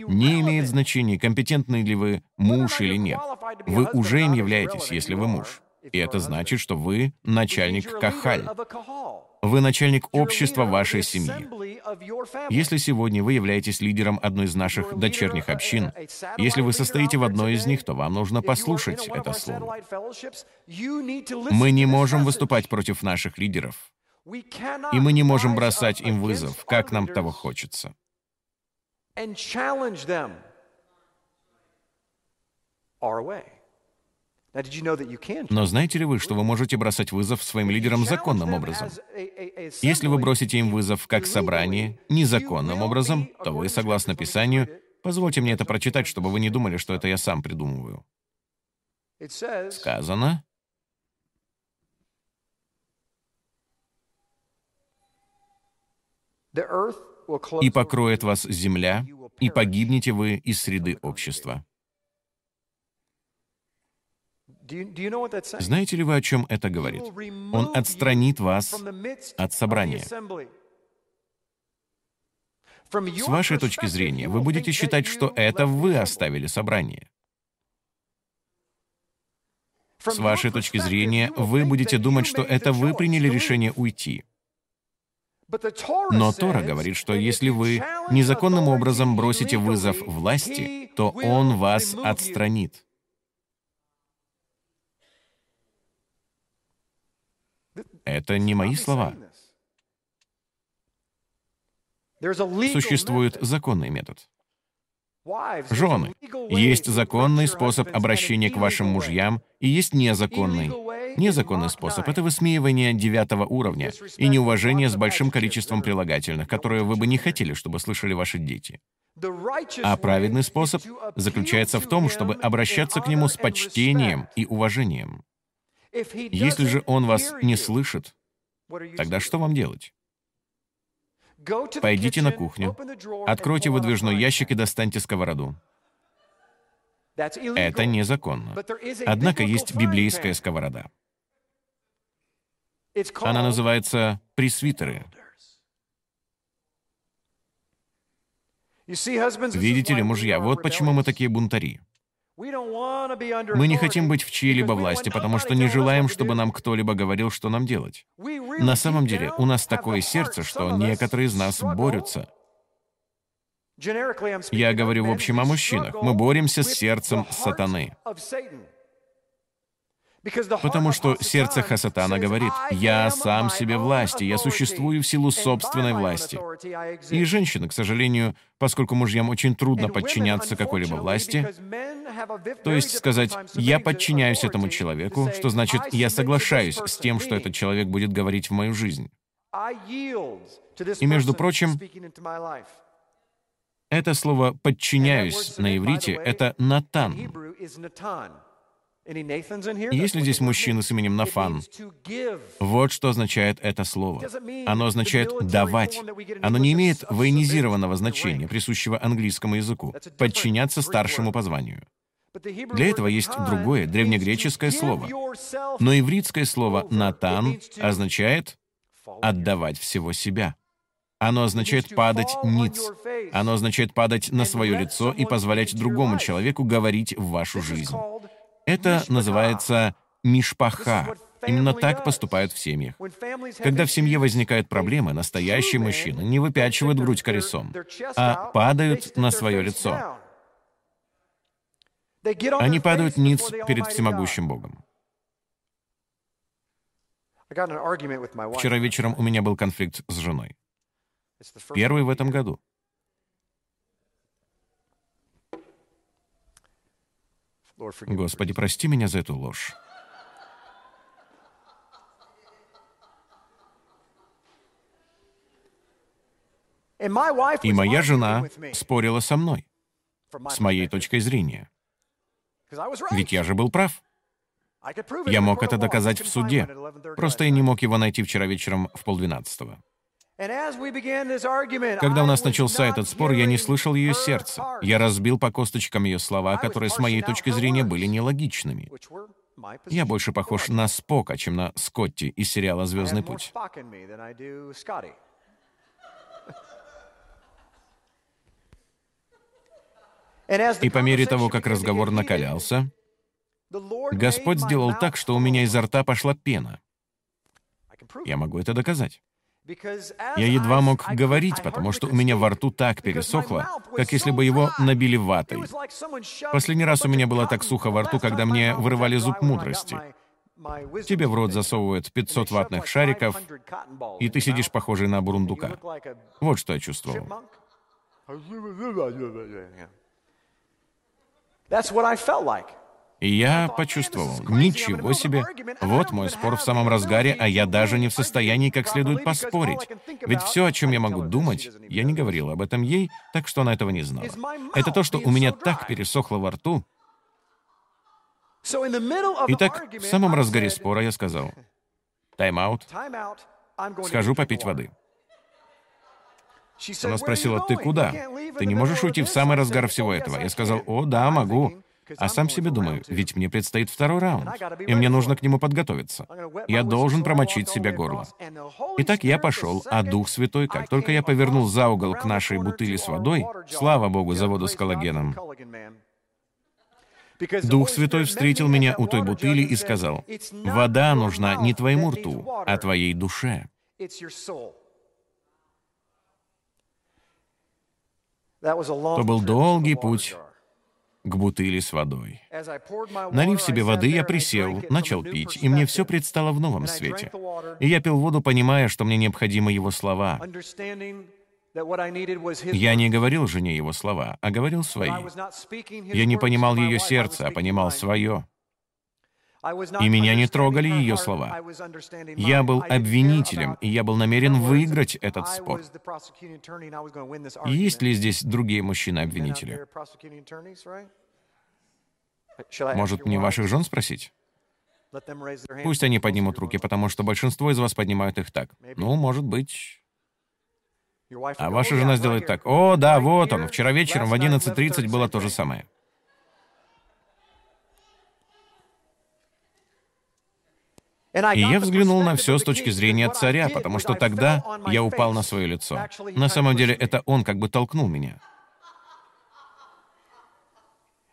не имеет значения, компетентны ли вы муж или нет. Вы уже им являетесь, если вы муж. И это значит, что вы начальник Кахаль. Вы начальник общества вашей семьи. Если сегодня вы являетесь лидером одной из наших дочерних общин, если вы состоите в одной из них, то вам нужно послушать это слово. Мы не можем выступать против наших лидеров. И мы не можем бросать им вызов, как нам того хочется. Our way. Но знаете ли вы, что вы можете бросать вызов своим лидерам законным образом? Если вы бросите им вызов как собрание, незаконным образом, то вы, согласно Писанию, позвольте мне это прочитать, чтобы вы не думали, что это я сам придумываю. Сказано, «И покроет вас земля, и погибнете вы из среды общества». Знаете ли вы, о чем это говорит? Он отстранит вас от собрания. С вашей точки зрения, вы будете считать, что это вы оставили собрание. С вашей точки зрения, вы будете думать, что это вы приняли решение уйти. Но Тора говорит, что если вы незаконным образом бросите вызов власти, то Он вас отстранит. Это не мои слова. Существует законный метод. Жены, есть законный способ обращения к вашим мужьям, и есть незаконный. Незаконный способ — это высмеивание девятого уровня и неуважение с большим количеством прилагательных, которые вы бы не хотели, чтобы слышали ваши дети. А праведный способ заключается в том, чтобы обращаться к нему с почтением и уважением. Если же он вас не слышит, тогда что вам делать? Пойдите на кухню, откройте выдвижной ящик и достаньте сковороду. Это незаконно. Однако есть библейская сковорода. Она называется пресвитеры. Видите ли, мужья, вот почему мы такие бунтари. Мы не хотим быть в чьей-либо власти, потому что не желаем, чтобы нам кто-либо говорил, что нам делать. На самом деле, у нас такое сердце, что некоторые из нас борются. Я говорю в общем о мужчинах. Мы боремся с сердцем сатаны. Потому что сердце Хасатана говорит, «Я сам себе власти, я существую в силу собственной власти». И женщины, к сожалению, поскольку мужьям очень трудно подчиняться какой-либо власти, то есть сказать «я подчиняюсь этому человеку», что значит «я соглашаюсь с тем, что этот человек будет говорить в мою жизнь». И, между прочим, это слово «подчиняюсь» на иврите — это «натан». Есть ли здесь мужчина с именем Нафан? Вот что означает это слово. Оно означает «давать». Оно не имеет военизированного значения, присущего английскому языку, подчиняться старшему по званию. Для этого есть другое, древнегреческое слово. Но ивритское слово «натан» означает «отдавать всего себя». Оно означает падать ниц. Оно означает падать на свое лицо и позволять другому человеку говорить в вашу жизнь. Это называется мишпаха. Именно так поступают в семьях. Когда в семье возникают проблемы, настоящие мужчины не выпячивают грудь колесом, а падают на свое лицо. Они падают ниц перед всемогущим Богом. Вчера вечером у меня был конфликт с женой. Первый в этом году. Господи, прости меня за эту ложь. И моя жена спорила со мной, с моей точкой зрения. Ведь я же был прав. Я мог это доказать в суде. Просто я не мог его найти вчера вечером в полдвенадцатого. Когда у нас начался этот спор, я не слышал ее сердца. Я разбил по косточкам ее слова, которые с моей точки зрения были нелогичными. Я больше похож на Спока, чем на Скотти из сериала «Звездный путь». И по мере того, как разговор накалялся, Господь сделал так, что у меня изо рта пошла пена. Я могу это доказать. Я едва мог говорить, потому что у меня во рту так пересохло, как если бы его набили ватой. Последний раз у меня было так сухо во рту, когда мне вырывали зуб мудрости. Тебе в рот засовывают 500 ватных шариков, и ты сидишь похожий на бурундука. Вот что я чувствовал. (laughs) That's what I felt like. Я почувствовал, ничего себе, вот мой спор в самом разгаре, а я даже не в состоянии как следует поспорить. Ведь все, о чем я могу думать, я не говорил об этом ей, так что она этого не знала. Это то, что у меня так пересохло во рту. Итак, в самом разгаре спора я сказал, «Тайм-аут, схожу попить воды». Она спросила, «Ты куда? Ты не можешь уйти в самый разгар всего этого?» Я сказал, «О, да, могу. А сам себе думаю, ведь мне предстоит второй раунд, и мне нужно к нему подготовиться. Я должен промочить себе горло. Итак, я пошел, а Дух Святой, как только я повернул за угол к нашей бутыли с водой, слава Богу за воду с коллагеном, Дух Святой встретил меня у той бутыли и сказал, «Вода нужна не твоему рту, а твоей душе». То был долгий путь к бутыли с водой. Налив себе воды, я присел, начал пить, и мне все предстало в новом свете. И я пил воду, понимая, что мне необходимы его слова. Я не говорил жене его слова, а говорил свои. Я не понимал ее сердце, а понимал свое. И меня не трогали ее слова. Я был обвинителем, и я был намерен выиграть этот спор. Есть ли здесь другие мужчины-обвинители? Может, мне ваших жен спросить? Пусть они поднимут руки, потому что большинство из вас поднимают их так. Ну, может быть... А ваша жена сделает так. О, да, вот он. Вчера вечером в 11.30 было то же самое. И я взглянул на все с точки зрения царя, потому что тогда я упал на свое лицо. На самом деле это он как бы толкнул меня.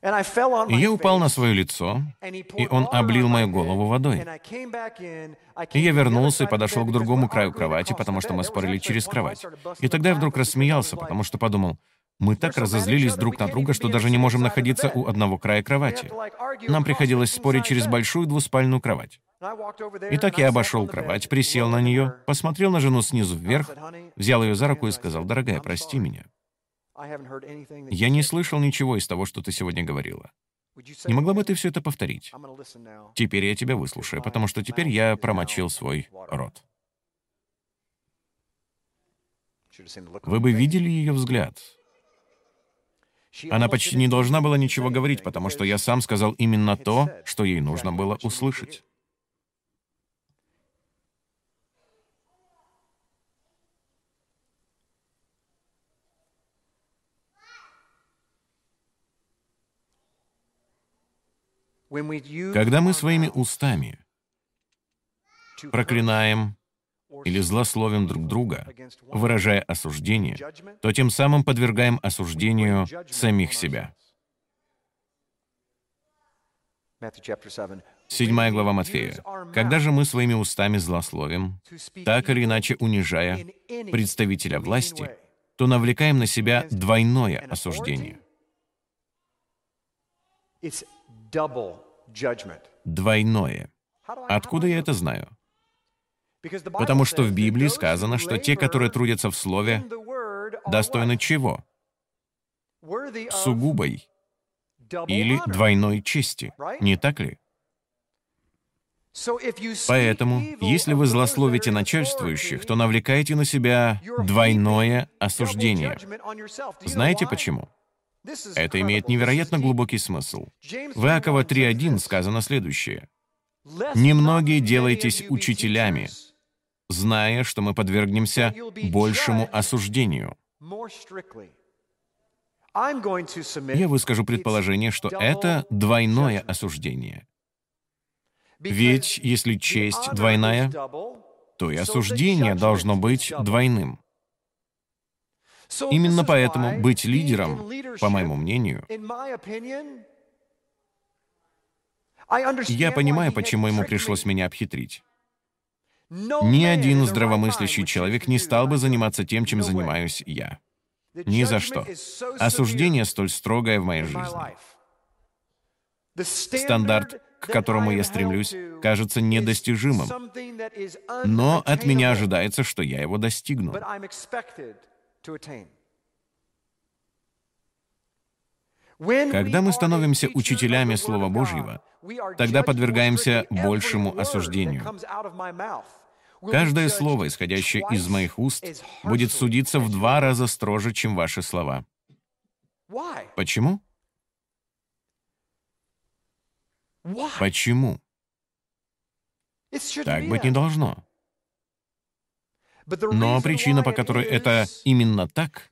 И я упал на свое лицо, и он облил мою голову водой. И я вернулся и подошел к другому краю кровати, потому что мы спорили через кровать. И тогда я вдруг рассмеялся, потому что подумал, Мы так разозлились друг на друга, что даже не можем находиться у одного края кровати. Нам приходилось спорить через большую двуспальную кровать. Итак, я обошел кровать, присел на нее, посмотрел на жену снизу вверх, взял ее за руку и сказал, «Дорогая, прости меня. Я не слышал ничего из того, что ты сегодня говорила. Не могла бы ты все это повторить? Теперь я тебя выслушаю, потому что теперь я промочил свой рот. Вы бы видели ее взгляд. Она почти не должна была ничего говорить, потому что я сам сказал именно то, что ей нужно было услышать. Когда мы своими устами проклинаем или злословим друг друга, выражая осуждение, то тем самым подвергаем осуждению самих себя. Седьмая глава Матфея. «Когда же мы своими устами злословим, так или иначе унижая представителя власти, то навлекаем на себя двойное осуждение». Двойное. Откуда я это знаю? Потому что в Библии сказано, что те, которые трудятся в Слове, достойны чего? Сугубой или двойной чести, не так ли? Поэтому, если вы злословите начальствующих, то навлекаете на себя двойное осуждение. Знаете почему? Это имеет невероятно глубокий смысл. В Иакова 3.1 сказано следующее. «Немногие делайтесь учителями, зная, что мы подвергнемся большему осуждению». Я выскажу предположение, что это двойное осуждение. Ведь если честь двойная, то и осуждение должно быть двойным. Именно поэтому быть лидером, по моему мнению, я понимаю, почему ему пришлось меня обхитрить. Ни один здравомыслящий человек не стал бы заниматься тем, чем занимаюсь я. Ни за что. Осуждение столь строгое в моей жизни. Стандарт, к которому я стремлюсь, кажется недостижимым. Но от меня ожидается, что я его достигну. Когда мы становимся учителями Слова Божьего, тогда подвергаемся большему осуждению. Каждое слово, исходящее из моих уст, будет судиться в два раза строже, чем ваши слова. Почему? Почему? Так быть не должно. Но причина, по которой это именно так,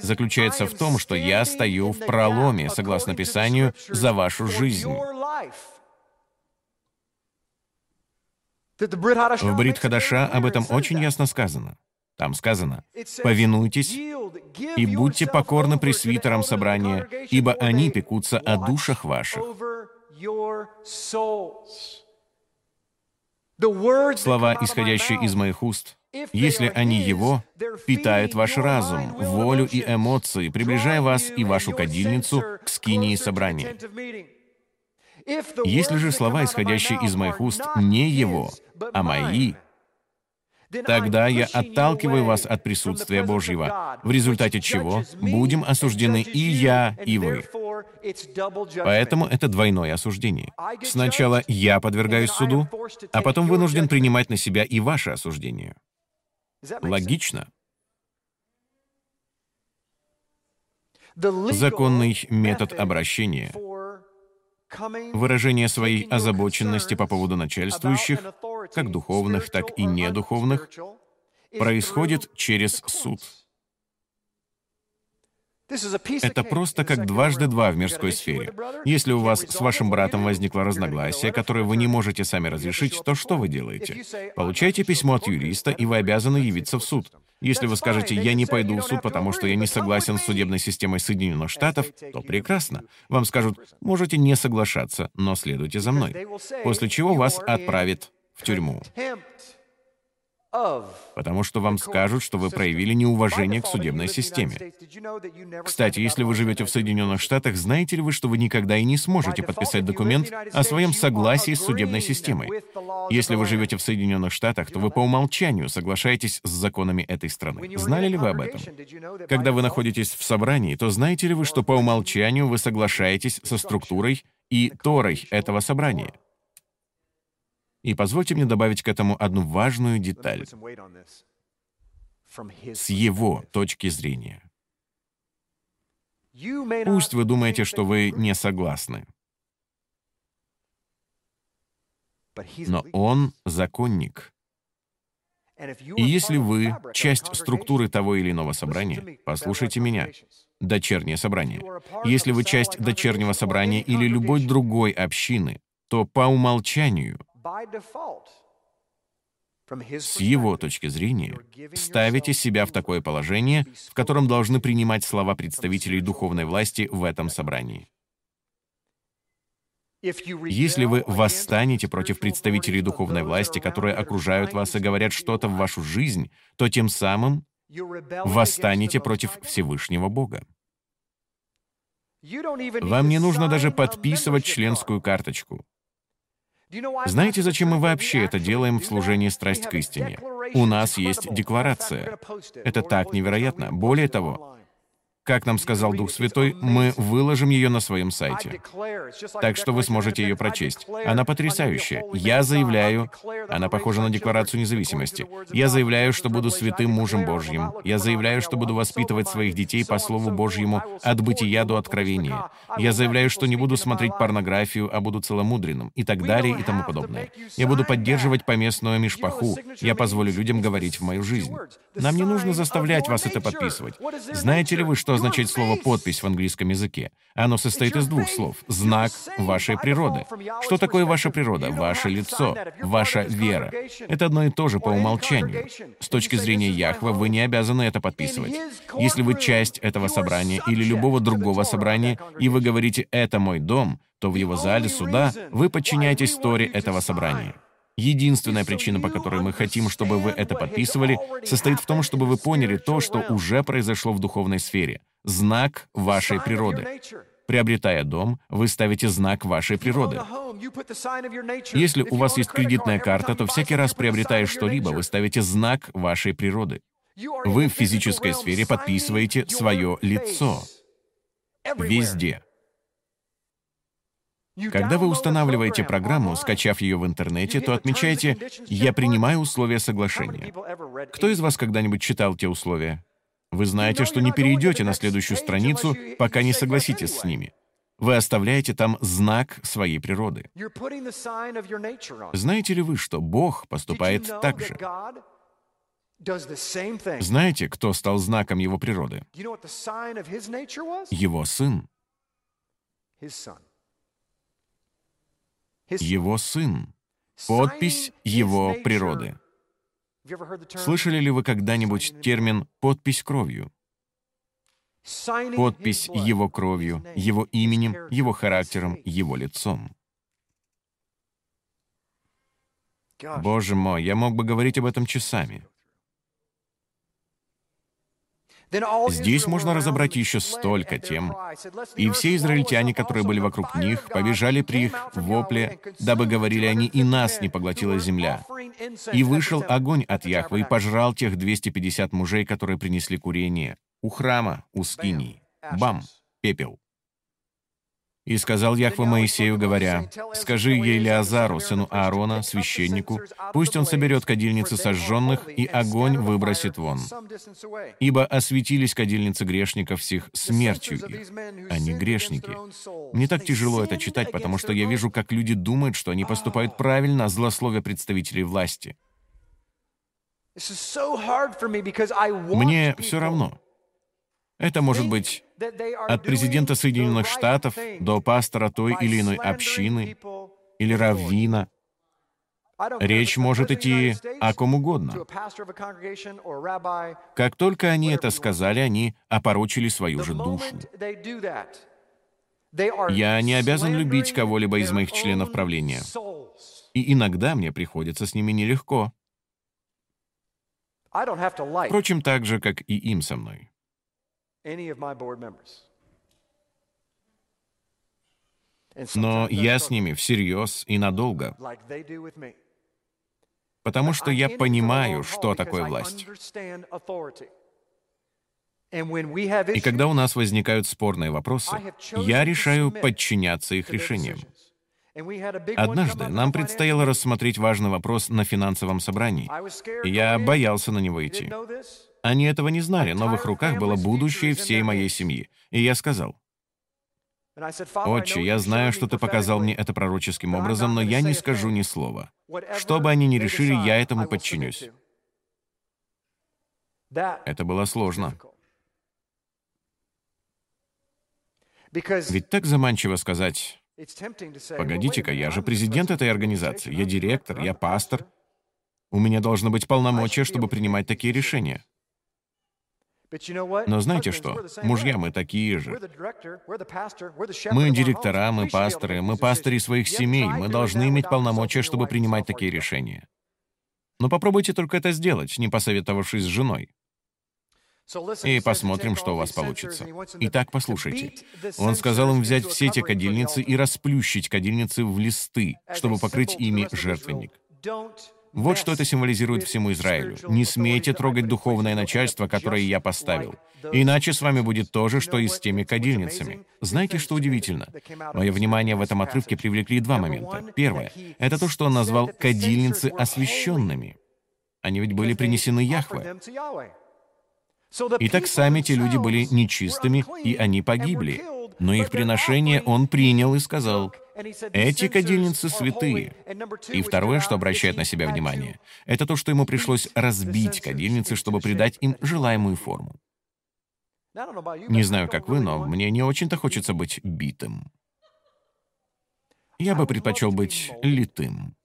заключается в том, что я стою в проломе, согласно Писанию, за вашу жизнь. В Брит Хадаша об этом очень ясно сказано. Там сказано, «Повинуйтесь и будьте покорны пресвитерам собрания, ибо они пекутся о душах ваших». Слова, исходящие из моих уст, если они его, питают ваш разум, волю и эмоции, приближая вас и вашу кадильницу к скинии собрания. Если же слова, исходящие из моих уст, не его, а мои, тогда я отталкиваю вас от присутствия Божьего, в результате чего будем осуждены и я, и вы. Поэтому это двойное осуждение. Сначала я подвергаюсь суду, а потом вынужден принимать на себя и ваше осуждение. Логично. Законный метод обращения выражение своей озабоченности по поводу начальствующих, как духовных, так и недуховных, происходит через суд. Это просто как дважды два в мирской сфере. Если у вас с вашим братом возникло разногласие, которое вы не можете сами разрешить, то что вы делаете? Получаете письмо от юриста, и вы обязаны явиться в суд. Если вы скажете «я не пойду в суд, потому что я не согласен с судебной системой Соединенных Штатов», то прекрасно. Вам скажут «можете не соглашаться, но следуйте за мной», после чего вас отправят в тюрьму. Потому что вам скажут, что вы проявили неуважение к судебной системе. Кстати, если вы живете в Соединенных Штатах, знаете ли вы, что вы никогда и не сможете подписать документ о своем согласии с судебной системой? Если вы живете в Соединенных Штатах, то вы по умолчанию соглашаетесь с законами этой страны. Знали ли вы об этом? Когда вы находитесь в собрании, то знаете ли вы, что по умолчанию вы соглашаетесь со структурой и Торой этого собрания? И позвольте мне добавить к этому одну важную деталь. С его точки зрения. Пусть вы думаете, что вы не согласны. Но он законник. И если вы часть структуры того или иного собрания, послушайте меня, дочернее собрание. Если вы часть дочернего собрания или любой другой общины, то по умолчанию — с его точки зрения, ставите себя в такое положение, в котором должны принимать слова представителей духовной власти в этом собрании. Если вы восстанете против представителей духовной власти, которые окружают вас и говорят что-то в вашу жизнь, то тем самым восстанете против Всевышнего Бога. Вам не нужно даже подписывать членскую карточку. Знаете, зачем мы вообще это делаем в служении «Страсть к истине»? У нас есть декларация. Это так невероятно. Более того, как нам сказал Дух Святой, мы выложим ее на своем сайте. Так что вы сможете ее прочесть. Она потрясающая. Я заявляю, она похожа на Декларацию независимости. Я заявляю, что буду святым мужем Божьим. Я заявляю, что буду воспитывать своих детей по Слову Божьему от бытия до откровения. Я заявляю, что не буду смотреть порнографию, а буду целомудренным и так далее и тому подобное. Я буду поддерживать поместную мишпаху. Я позволю людям говорить в мою жизнь. Нам не нужно заставлять вас это подписывать. Знаете ли вы, что что означает слово «подпись» в английском языке? Оно состоит из двух слов. Знак вашей природы. Что такое ваша природа? Ваше лицо, ваша вера. Это одно и то же по умолчанию. С точки зрения Яхва вы не обязаны это подписывать. Если вы часть этого собрания или любого другого собрания, и вы говорите «это мой дом», то в его зале суда вы подчиняетесь Торе этого собрания. Единственная причина, по которой мы хотим, чтобы вы это подписывали, состоит в том, чтобы вы поняли то, что уже произошло в духовной сфере. Знак вашей природы. Приобретая дом, вы ставите знак вашей природы. Если у вас есть кредитная карта, то всякий раз приобретая что-либо, вы ставите знак вашей природы. Вы в физической сфере подписываете свое лицо. Везде. Когда вы устанавливаете программу, скачав ее в интернете, то отмечайте «Я принимаю условия соглашения». Кто из вас когда-нибудь читал те условия? Вы знаете, что не перейдете на следующую страницу, пока не согласитесь с ними. Вы оставляете там знак своей природы. Знаете ли вы, что Бог поступает так же? Знаете, кто стал знаком его природы? Его сын его сын, подпись его природы. Слышали ли вы когда-нибудь термин «подпись кровью»? Подпись его кровью, его именем, его характером, его лицом. Боже мой, я мог бы говорить об этом часами. Здесь можно разобрать еще столько тем. И все израильтяне, которые были вокруг них, побежали при их вопле, дабы говорили они, и нас не поглотила земля. И вышел огонь от Яхвы и пожрал тех 250 мужей, которые принесли курение. У храма, у скинии. Бам! Пепел. И сказал Яхва Моисею, говоря, «Скажи Елиазару, сыну Аарона, священнику, пусть он соберет кадильницы сожженных, и огонь выбросит вон. Ибо осветились кадильницы грешников всех смертью их. Они грешники». Мне так тяжело это читать, потому что я вижу, как люди думают, что они поступают правильно, злословя представителей власти. Мне все равно. Это может быть от президента Соединенных Штатов до пастора той или иной общины или раввина. Речь может идти о ком угодно. Как только они это сказали, они опорочили свою же душу. Я не обязан любить кого-либо из моих членов правления. И иногда мне приходится с ними нелегко. Впрочем, так же, как и им со мной. Но я с ними всерьез и надолго, потому что я понимаю, что такое власть. И когда у нас возникают спорные вопросы, я решаю подчиняться их решениям. Однажды нам предстояло рассмотреть важный вопрос на финансовом собрании, и я боялся на него идти. Они этого не знали, но в их руках было будущее всей моей семьи. И я сказал, «Отче, я знаю, что ты показал мне это пророческим образом, но я не скажу ни слова. Что бы они ни решили, я этому подчинюсь». Это было сложно. Ведь так заманчиво сказать, «Погодите-ка, я же президент этой организации, я директор, я пастор. У меня должны быть полномочия, чтобы принимать такие решения». Но знаете что? Мужья мы такие же. Мы директора, мы пасторы, мы пастыри своих семей. Мы должны иметь полномочия, чтобы принимать такие решения. Но попробуйте только это сделать, не посоветовавшись с женой. И посмотрим, что у вас получится. Итак, послушайте. Он сказал им взять все те кадильницы и расплющить кадильницы в листы, чтобы покрыть ими жертвенник. Вот что это символизирует всему Израилю. Не смейте трогать духовное начальство, которое я поставил. Иначе с вами будет то же, что и с теми кадильницами. Знаете, что удивительно? Мое внимание в этом отрывке привлекли два момента. Первое — это то, что он назвал «кадильницы освященными». Они ведь были принесены Яхве. Итак, сами те люди были нечистыми, и они погибли. Но их приношение он принял и сказал, «Эти кадильницы святые». И второе, что обращает на себя внимание, это то, что ему пришлось разбить кадильницы, чтобы придать им желаемую форму. Не знаю, как вы, но мне не очень-то хочется быть битым. Я бы предпочел быть литым.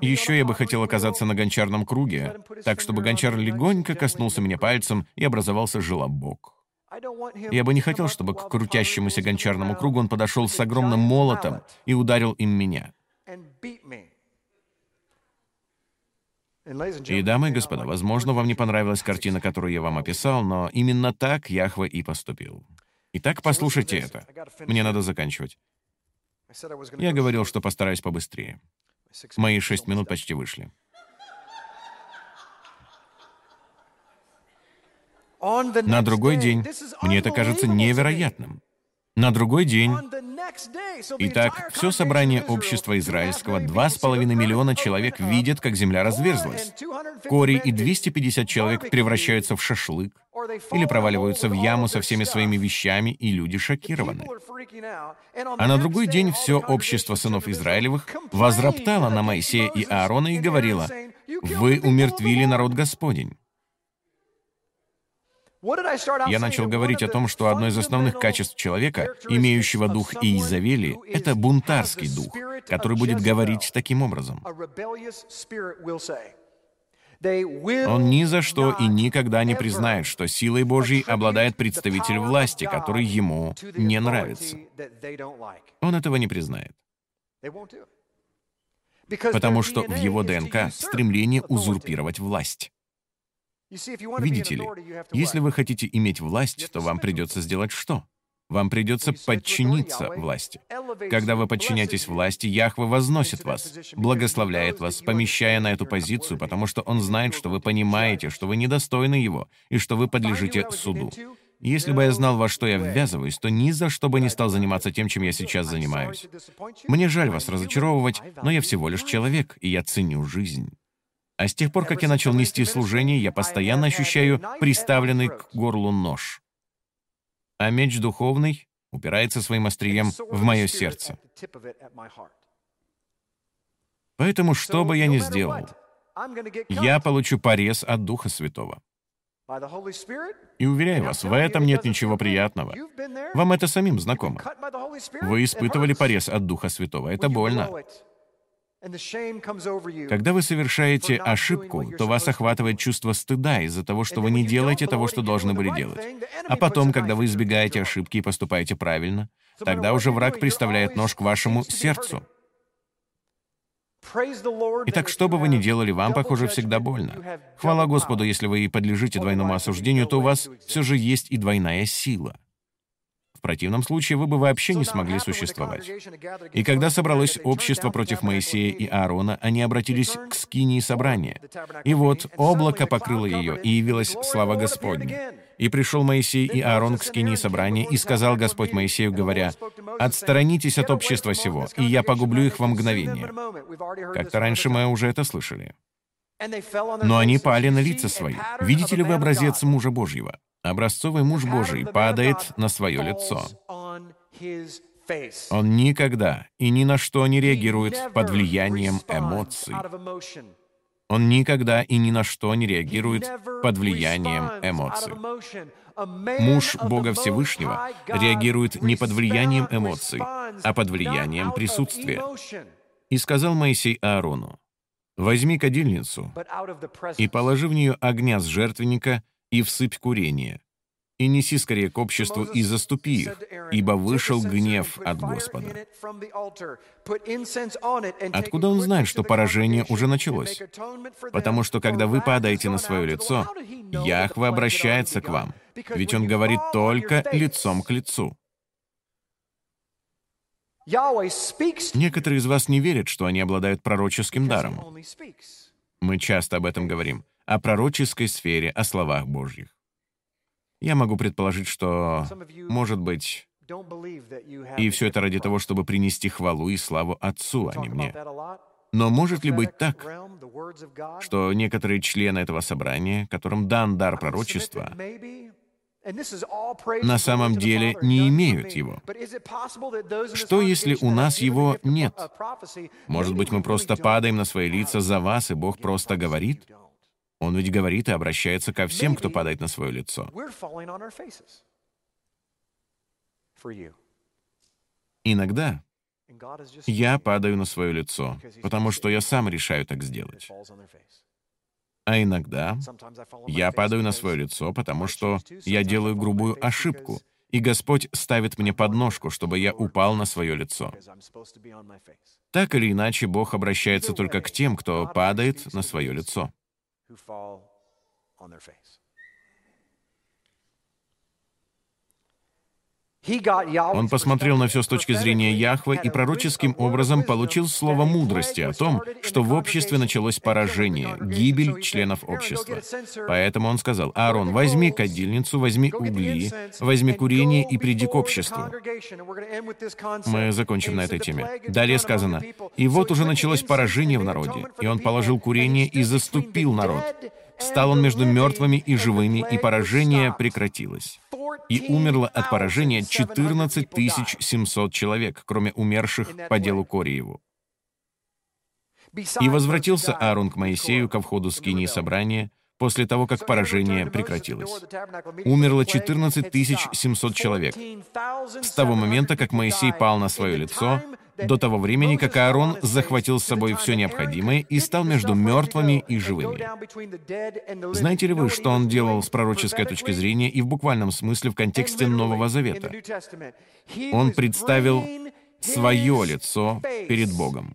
Еще я бы хотел оказаться на гончарном круге, так чтобы гончар легонько коснулся меня пальцем и образовался желобок. Я бы не хотел, чтобы к крутящемуся гончарному кругу он подошел с огромным молотом и ударил им меня. И, дамы и господа, возможно, вам не понравилась картина, которую я вам описал, но именно так Яхва и поступил. Итак, послушайте это. Мне надо заканчивать. Я говорил, что постараюсь побыстрее. Мои шесть минут почти вышли. На другой день, мне это кажется невероятным. На другой день, итак, все собрание общества израильского, два с половиной миллиона человек видят, как земля разверзлась. Кори и 250 человек превращаются в шашлык или проваливаются в яму со всеми своими вещами, и люди шокированы. А на другой день все общество сынов Израилевых возроптало на Моисея и Аарона и говорило, «Вы умертвили народ Господень». Я начал говорить о том, что одно из основных качеств человека, имеющего дух Иезавели, это бунтарский дух, который будет говорить таким образом. Он ни за что и никогда не признает, что силой Божьей обладает представитель власти, который ему не нравится. Он этого не признает. Потому что в его ДНК стремление узурпировать власть. Видите ли, если вы хотите иметь власть, то вам придется сделать что? Вам придется подчиниться власти. Когда вы подчиняетесь власти, Яхве возносит вас, благословляет вас, помещая на эту позицию, потому что Он знает, что вы понимаете, что вы недостойны Его, и что вы подлежите суду. Если бы я знал, во что я ввязываюсь, то ни за что бы не стал заниматься тем, чем я сейчас занимаюсь. Мне жаль вас разочаровывать, но я всего лишь человек, и я ценю жизнь. А с тех пор, как я начал нести служение, я постоянно ощущаю приставленный к горлу нож. А меч духовный упирается своим острием в мое сердце. Поэтому, что бы я ни сделал, я получу порез от Духа Святого. И уверяю вас, в этом нет ничего приятного. Вам это самим знакомо. Вы испытывали порез от Духа Святого. Это больно. Когда вы совершаете ошибку, то вас охватывает чувство стыда из-за того, что вы не делаете того, что должны были делать. А потом, когда вы избегаете ошибки и поступаете правильно, тогда уже враг приставляет нож к вашему сердцу. Итак, что бы вы ни делали, вам, похоже, всегда больно. Хвала Господу, если вы и подлежите двойному осуждению, то у вас все же есть и двойная сила. Противном случае вы бы вообще не смогли существовать. И когда собралось общество против Моисея и Аарона, они обратились к скинии собрания. И вот облако покрыло ее, и явилась слава Господня. И пришел Моисей и Аарон к скинии собрания, и сказал Господь Моисею, говоря, «Отсторонитесь от общества сего, и я погублю их во мгновение». Как-то раньше мы уже это слышали. Но они пали на лица свои. Видите ли вы образец мужа Божьего? Образцовый муж Божий падает на свое лицо. Он никогда и ни на что не реагирует под влиянием эмоций. Он никогда и ни на что не реагирует под влиянием эмоций. Муж Бога Всевышнего реагирует не под влиянием эмоций, а под влиянием присутствия. И сказал Моисей Аарону, «Возьми кадильницу и положи в нее огня с жертвенника и всыпь курение, и неси скорее к обществу и заступи их, ибо вышел гнев от Господа. Откуда он знает, что поражение уже началось? Потому что когда вы падаете на свое лицо, Яхва обращается к вам, ведь он говорит только лицом к лицу. Некоторые из вас не верят, что они обладают пророческим даром. Мы часто об этом говорим, о пророческой сфере, о словах Божьих. Я могу предположить, что, может быть, и все это ради того, чтобы принести хвалу и славу Отцу, а не мне. Но может ли быть так, что некоторые члены этого собрания, которым дан дар пророчества, на самом деле не имеют его. Что, если у нас его нет? Может быть, мы просто падаем на свои лица за вас, и Бог просто говорит? Он ведь говорит и обращается ко всем, кто падает на свое лицо. Иногда я падаю на свое лицо, потому что я сам решаю так сделать. А иногда я падаю на свое лицо, потому что я делаю грубую ошибку, и Господь ставит мне подножку, чтобы я упал на свое лицо. Так или иначе, Бог обращается только к тем, кто падает на свое лицо. Он посмотрел на все с точки зрения Яхвы и пророческим образом получил слово мудрости о том, что в обществе началось поражение, гибель членов общества. Поэтому он сказал, «Аарон, возьми кадильницу, возьми угли, возьми курение и приди к обществу». Мы закончим на этой теме. Далее сказано, «И вот уже началось поражение в народе, и он положил курение и заступил народ. Стал он между мертвыми и живыми, и поражение прекратилось. И умерло от поражения 14 700 человек, кроме умерших по делу Кориеву. И возвратился Аарон к Моисею ко входу скинии собрания, после того, как поражение прекратилось. Умерло 14 700 человек. С того момента, как Моисей пал на свое лицо, до того времени, как Аарон захватил с собой все необходимое и стал между мертвыми и живыми. Знаете ли вы, что он делал с пророческой точки зрения и в буквальном смысле в контексте Нового Завета? Он представил свое лицо перед Богом.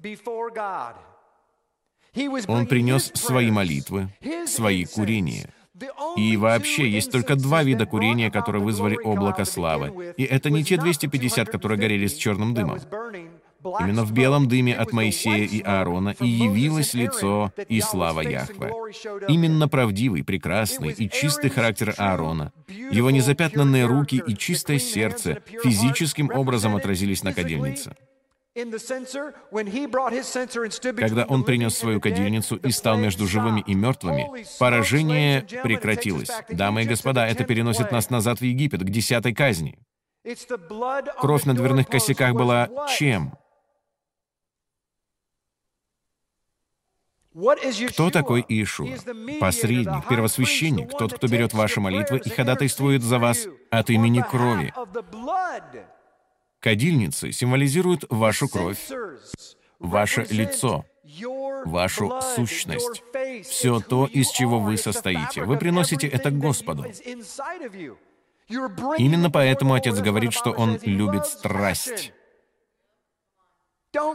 Он принес свои молитвы, свои курения. И вообще, есть только два вида курения, которые вызвали облако славы. И это не те 250, которые горели с черным дымом. Именно в белом дыме от Моисея и Аарона и явилось лицо и слава Яхве. Именно правдивый, прекрасный и чистый характер Аарона, его незапятнанные руки и чистое сердце физическим образом отразились на кадильнице. Когда он принес свою кадильницу и стал между живыми и мертвыми, поражение прекратилось. Дамы и господа, это переносит нас назад в Египет, к десятой казни. Кровь на дверных косяках была чем? Кто такой Иешуа? Посредник, первосвященник, тот, кто берет ваши молитвы и ходатайствует за вас от имени крови. Кадильницы символизируют вашу кровь, ваше лицо, вашу сущность, все то, из чего вы состоите. Вы приносите это Господу. Именно поэтому Отец говорит, что Он любит страсть.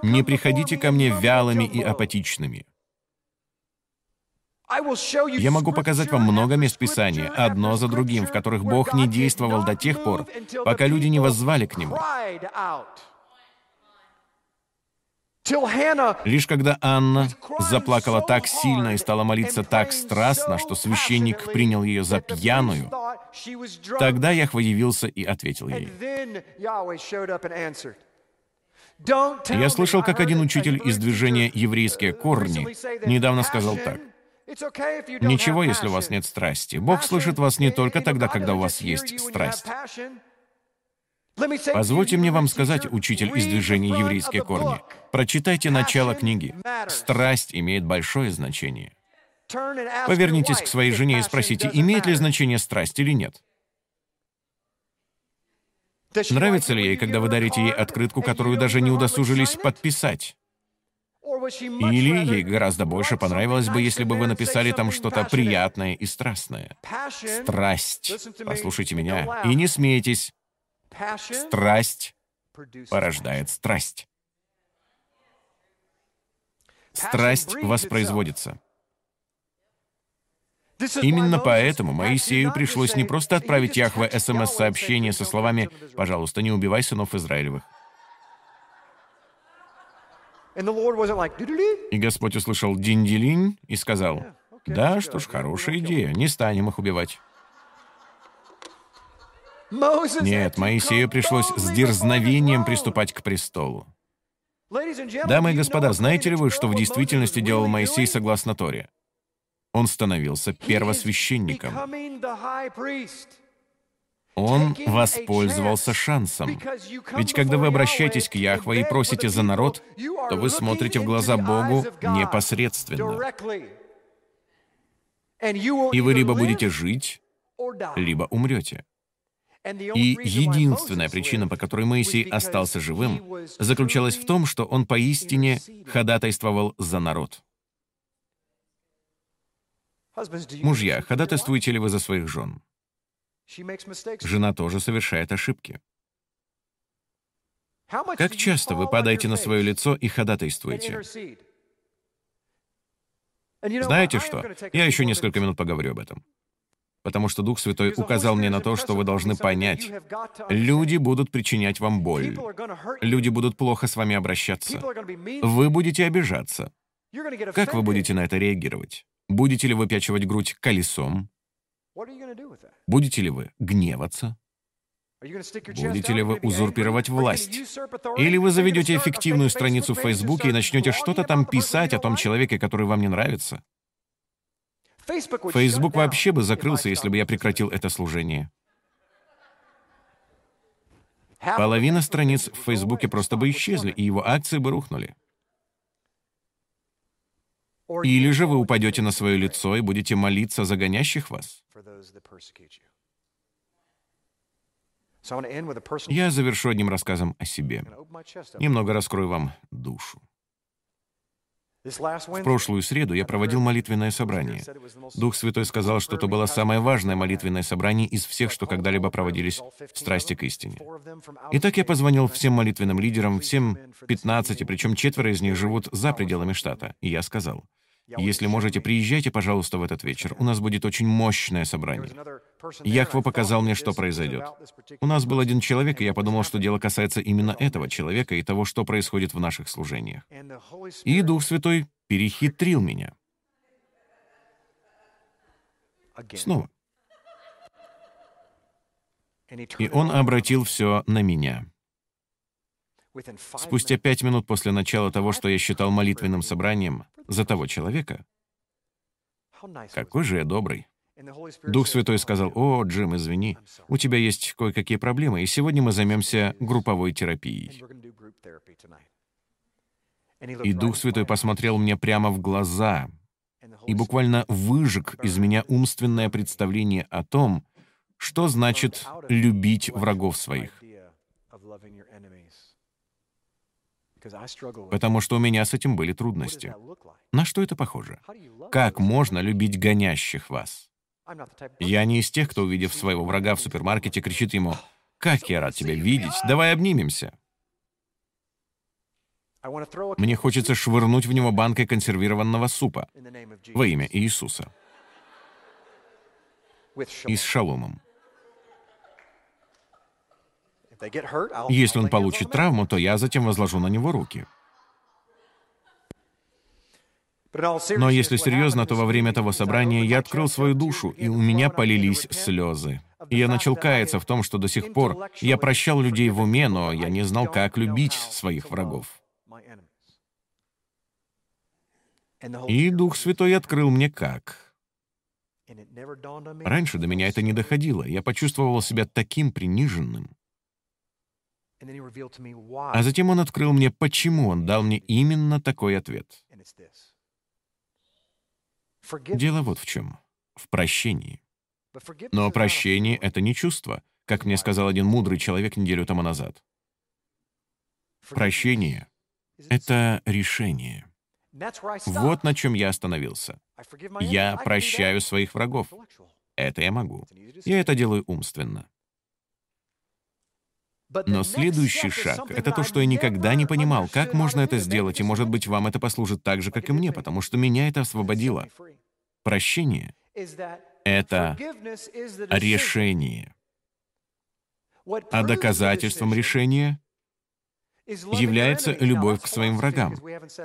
Не приходите ко мне вялыми и апатичными. Я могу показать вам много мест Писания, одно за другим, в которых Бог не действовал до тех пор, пока люди не воззвали к Нему. Лишь когда Анна заплакала так сильно и стала молиться так страстно, что священник принял ее за пьяную, тогда Яхва явился и ответил ей. Я слышал, как один учитель из движения «Еврейские корни» недавно сказал так. Ничего, если у вас нет страсти. Бог слышит вас не только тогда, когда у вас есть страсть. Позвольте мне вам сказать, учитель из движения «Еврейские корни», прочитайте начало книги. Страсть имеет большое значение. Повернитесь к своей жене и спросите, имеет ли значение страсть или нет. Нравится ли ей, когда вы дарите ей открытку, которую даже не удосужились подписать? Или ей гораздо больше понравилось бы, если бы вы написали там что-то приятное и страстное. Страсть. Послушайте меня. И не смейтесь. Страсть порождает страсть. Страсть воспроизводится. Именно поэтому Моисею пришлось не просто отправить Яхве СМС-сообщение со словами «Пожалуйста, не убивай сынов Израилевых». И Господь услышал динь и сказал, «Да, что ж, хорошая идея, не станем их убивать». Нет, Моисею пришлось с дерзновением приступать к престолу. Дамы и господа, знаете ли вы, что в действительности делал Моисей согласно Торе? Он становился первосвященником. Он воспользовался шансом. Ведь когда вы обращаетесь к Яхве и просите за народ, то вы смотрите в глаза Богу непосредственно. И вы либо будете жить, либо умрете. И единственная причина, по которой Моисей остался живым, заключалась в том, что он поистине ходатайствовал за народ. Мужья, ходатайствуете ли вы за своих жен? Жена тоже совершает ошибки. Как часто вы падаете на свое лицо и ходатайствуете? Знаете что? Я еще несколько минут поговорю об этом потому что Дух Святой указал мне на то, что вы должны понять. Люди будут причинять вам боль. Люди будут плохо с вами обращаться. Вы будете обижаться. Как вы будете на это реагировать? Будете ли выпячивать грудь колесом? Будете ли вы гневаться? Будете ли вы узурпировать власть? Или вы заведете эффективную страницу в Фейсбуке и начнете что-то там писать о том человеке, который вам не нравится? Facebook вообще бы закрылся, если бы я прекратил это служение. Половина страниц в Фейсбуке просто бы исчезли, и его акции бы рухнули. Или же вы упадете на свое лицо и будете молиться за гонящих вас. Я завершу одним рассказом о себе. Немного раскрою вам душу. В прошлую среду я проводил молитвенное собрание. Дух Святой сказал, что это было самое важное молитвенное собрание из всех, что когда-либо проводились в страсти к истине. Итак, я позвонил всем молитвенным лидерам, всем 15, причем четверо из них живут за пределами штата, и я сказал, если можете, приезжайте, пожалуйста, в этот вечер. У нас будет очень мощное собрание. Яхва показал мне, что произойдет. У нас был один человек, и я подумал, что дело касается именно этого человека и того, что происходит в наших служениях. И Дух Святой перехитрил меня. Снова. И он обратил все на меня. Спустя пять минут после начала того, что я считал молитвенным собранием, за того человека. Какой же я добрый. Дух Святой сказал, «О, Джим, извини, у тебя есть кое-какие проблемы, и сегодня мы займемся групповой терапией». И Дух Святой посмотрел мне прямо в глаза и буквально выжег из меня умственное представление о том, что значит любить врагов своих. Потому что у меня с этим были трудности. На что это похоже? Как можно любить гонящих вас? Я не из тех, кто, увидев своего врага в супермаркете, кричит ему, «Как я рад тебя видеть! Давай обнимемся!» Мне хочется швырнуть в него банкой консервированного супа во имя Иисуса и с шаломом. Если он получит травму, то я затем возложу на него руки. Но если серьезно, то во время того собрания я открыл свою душу, и у меня полились слезы. И я начал каяться в том, что до сих пор я прощал людей в уме, но я не знал, как любить своих врагов. И Дух Святой открыл мне как. Раньше до меня это не доходило. Я почувствовал себя таким приниженным. А затем он открыл мне, почему он дал мне именно такой ответ. Дело вот в чем. В прощении. Но прощение — это не чувство, как мне сказал один мудрый человек неделю тому назад. Прощение — это решение. Вот на чем я остановился. Я прощаю своих врагов. Это я могу. Я это делаю умственно. Но следующий шаг — это то, что я никогда не понимал, как можно это сделать, и, может быть, вам это послужит так же, как и мне, потому что меня это освободило. Прощение — это решение. А доказательством решения является любовь к своим врагам.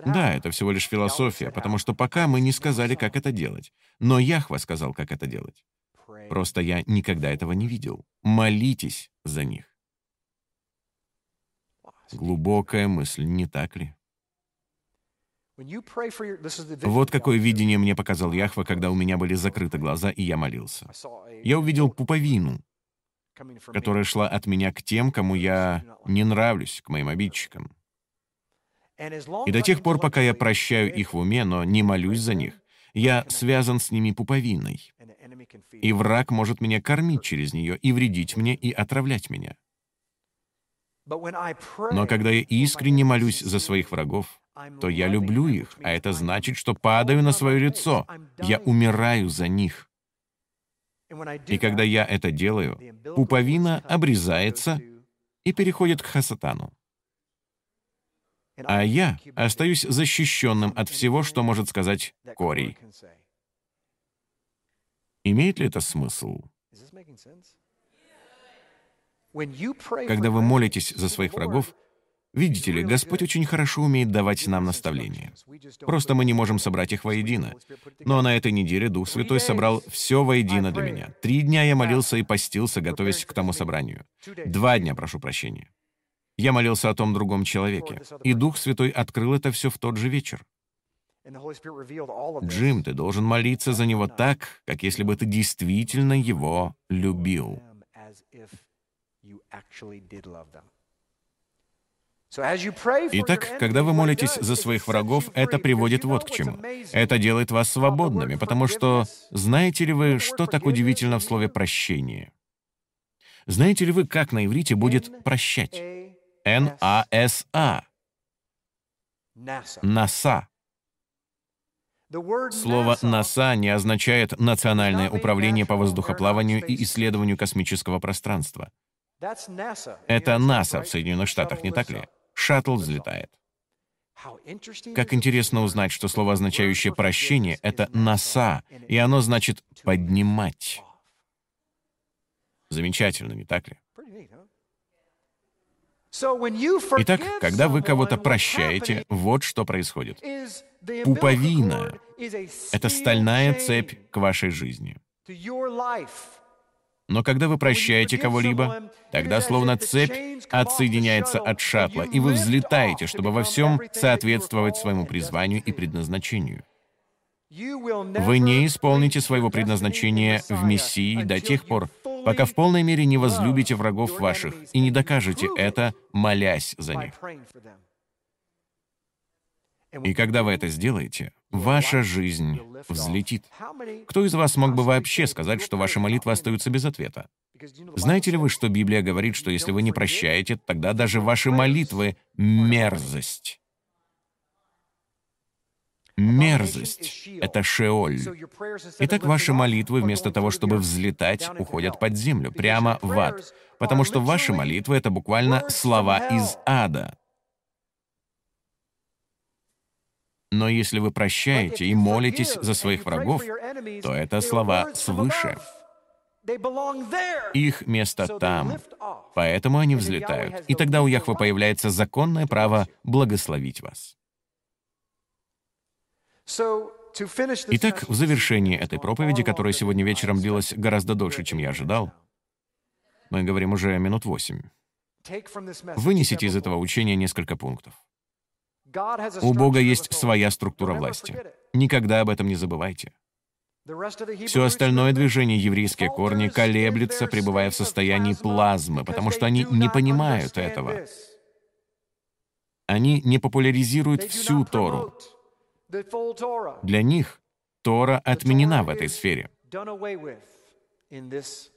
Да, это всего лишь философия, потому что пока мы не сказали, как это делать. Но Яхва сказал, как это делать. Просто я никогда этого не видел. Молитесь за них. Глубокая мысль, не так ли? Вот какое видение мне показал Яхва, когда у меня были закрыты глаза, и я молился. Я увидел пуповину, которая шла от меня к тем, кому я не нравлюсь, к моим обидчикам. И до тех пор, пока я прощаю их в уме, но не молюсь за них, я связан с ними пуповиной. И враг может меня кормить через нее и вредить мне и отравлять меня. Но когда я искренне молюсь за своих врагов, то я люблю их, а это значит, что падаю на свое лицо. Я умираю за них. И когда я это делаю, пуповина обрезается и переходит к хасатану. А я остаюсь защищенным от всего, что может сказать Корей. Имеет ли это смысл? Когда вы молитесь за своих врагов, видите ли, Господь очень хорошо умеет давать нам наставления. Просто мы не можем собрать их воедино. Но на этой неделе Дух Святой собрал все воедино для меня. Три дня я молился и постился, готовясь к тому собранию. Два дня, прошу прощения. Я молился о том другом человеке, и Дух Святой открыл это все в тот же вечер. Джим, ты должен молиться за него так, как если бы ты действительно его любил. Итак, когда вы молитесь за своих врагов, это приводит вот к чему. Это делает вас свободными, потому что знаете ли вы, что так удивительно в слове «прощение»? Знаете ли вы, как на иврите будет «прощать»? Н-А-С-А. «Наса». Слово «НАСА» не означает «Национальное управление по воздухоплаванию и исследованию космического пространства». Это НАСА в Соединенных Штатах, не так ли? Шаттл взлетает. Как интересно узнать, что слово, означающее «прощение», — это «НАСА», и оно значит «поднимать». Замечательно, не так ли? Итак, когда вы кого-то прощаете, вот что происходит. Пуповина — это стальная цепь к вашей жизни. Но когда вы прощаете кого-либо, тогда словно цепь отсоединяется от шаттла, и вы взлетаете, чтобы во всем соответствовать своему призванию и предназначению. Вы не исполните своего предназначения в Мессии до тех пор, пока в полной мере не возлюбите врагов ваших и не докажете это, молясь за них. И когда вы это сделаете, ваша жизнь взлетит. Кто из вас мог бы вообще сказать, что ваши молитвы остаются без ответа? Знаете ли вы, что Библия говорит, что если вы не прощаете, тогда даже ваши молитвы — мерзость? Мерзость — это шеоль. Итак, ваши молитвы, вместо того, чтобы взлетать, уходят под землю, прямо в ад, потому что ваши молитвы — это буквально слова из ада. Но если вы прощаете и молитесь за своих врагов, то это слова свыше. Их место там. Поэтому они взлетают. И тогда у Яхвы появляется законное право благословить вас. Итак, в завершении этой проповеди, которая сегодня вечером длилась гораздо дольше, чем я ожидал, мы говорим уже минут восемь, вынесите из этого учения несколько пунктов. У Бога есть своя структура власти. Никогда об этом не забывайте. Все остальное движение еврейские корни колеблется, пребывая в состоянии плазмы, потому что они не понимают этого. Они не популяризируют всю Тору. Для них Тора отменена в этой сфере.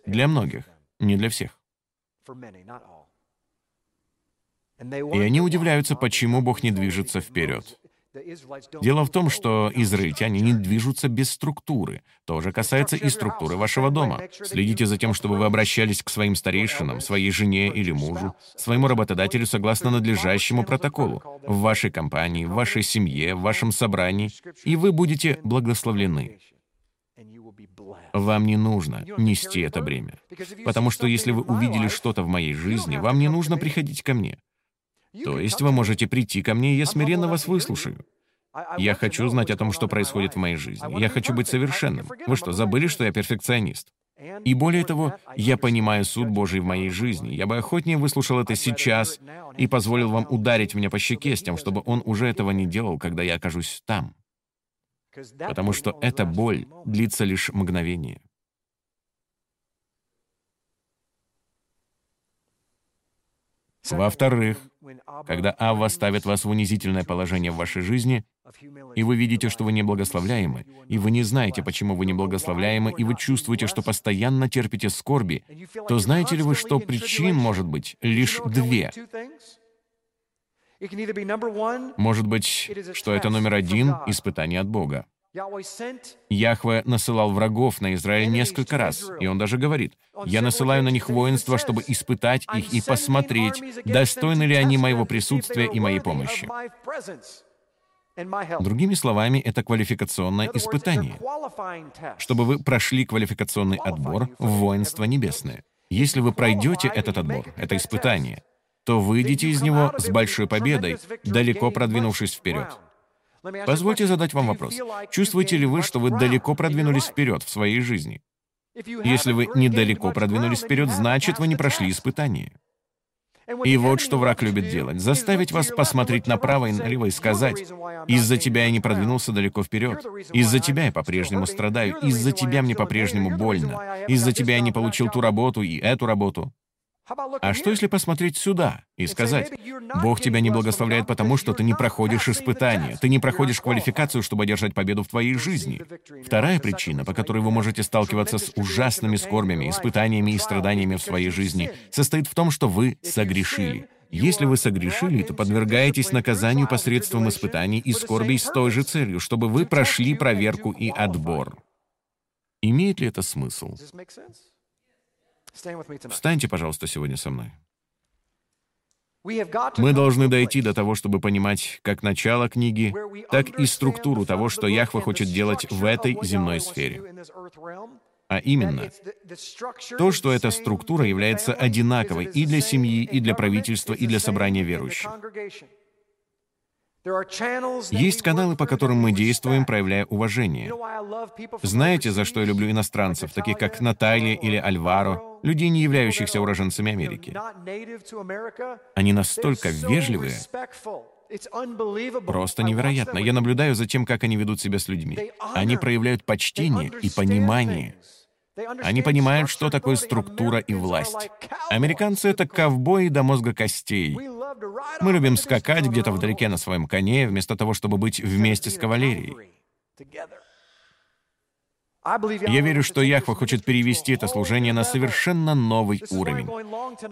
Для многих, не для всех. И они удивляются, почему Бог не движется вперед. Дело в том, что израильтяне не движутся без структуры. То же касается и структуры вашего дома. Следите за тем, чтобы вы обращались к своим старейшинам, своей жене или мужу, своему работодателю согласно надлежащему протоколу, в вашей компании, в вашей семье, в вашем собрании, и вы будете благословлены. Вам не нужно нести это бремя. Потому что если вы увидели что-то в моей жизни, вам не нужно приходить ко мне. То есть вы можете прийти ко мне, и я смиренно вас выслушаю. Я хочу знать о том, что происходит в моей жизни. Я хочу быть совершенным. Вы что, забыли, что я перфекционист? И более того, я понимаю суд Божий в моей жизни. Я бы охотнее выслушал это сейчас и позволил вам ударить меня по щеке с тем, чтобы он уже этого не делал, когда я окажусь там. Потому что эта боль длится лишь мгновение. Во-вторых, когда Авва ставит вас в унизительное положение в вашей жизни, и вы видите, что вы не благословляемы, и вы не знаете, почему вы не благословляемы, и вы чувствуете, что постоянно терпите скорби, то знаете ли вы, что причин может быть лишь две? Может быть, что это номер один — испытание от Бога. Яхве насылал врагов на Израиль несколько раз, и он даже говорит, «Я насылаю на них воинство, чтобы испытать их и посмотреть, достойны ли они моего присутствия и моей помощи». Другими словами, это квалификационное испытание, чтобы вы прошли квалификационный отбор в воинство небесное. Если вы пройдете этот отбор, это испытание, то выйдете из него с большой победой, далеко продвинувшись вперед. Позвольте задать вам вопрос. Чувствуете ли вы, что вы далеко продвинулись вперед в своей жизни? Если вы недалеко продвинулись вперед, значит, вы не прошли испытание. И вот что враг любит делать. Заставить вас посмотреть направо и налево и сказать, «Из-за тебя я не продвинулся далеко вперед. Из-за тебя я по-прежнему страдаю. Из-за тебя мне по-прежнему больно. Из-за тебя я не получил ту работу и эту работу. А что если посмотреть сюда и сказать, Бог тебя не благословляет потому, что ты не проходишь испытания, ты не проходишь квалификацию, чтобы одержать победу в твоей жизни. Вторая причина, по которой вы можете сталкиваться с ужасными скорбями, испытаниями и страданиями в своей жизни, состоит в том, что вы согрешили. Если вы согрешили, то подвергаетесь наказанию посредством испытаний и скорбей с той же целью, чтобы вы прошли проверку и отбор. Имеет ли это смысл? Встаньте, пожалуйста, сегодня со мной. Мы должны дойти до того, чтобы понимать как начало книги, так и структуру того, что Яхва хочет делать в этой земной сфере. А именно, то, что эта структура является одинаковой и для семьи, и для правительства, и для собрания верующих. Есть каналы, по которым мы действуем, проявляя уважение. Знаете, за что я люблю иностранцев, таких как Наталья или Альваро, людей, не являющихся уроженцами Америки? Они настолько вежливые, Просто невероятно. Я наблюдаю за тем, как они ведут себя с людьми. Они проявляют почтение и понимание. Они понимают, что такое структура и власть. Американцы — это ковбои до мозга костей. Мы любим скакать где-то вдалеке на своем коне, вместо того, чтобы быть вместе с кавалерией. Я верю, что Яхва хочет перевести это служение на совершенно новый уровень.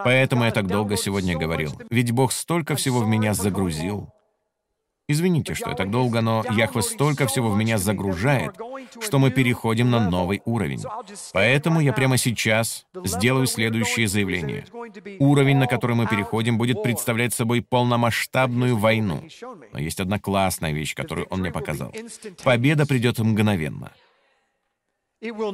Поэтому я так долго сегодня говорил. Ведь Бог столько всего в меня загрузил. Извините, что я так долго, но Яхве столько всего в меня загружает, что мы переходим на новый уровень. Поэтому я прямо сейчас сделаю следующее заявление. Уровень, на который мы переходим, будет представлять собой полномасштабную войну. Но есть одна классная вещь, которую он мне показал. Победа придет мгновенно.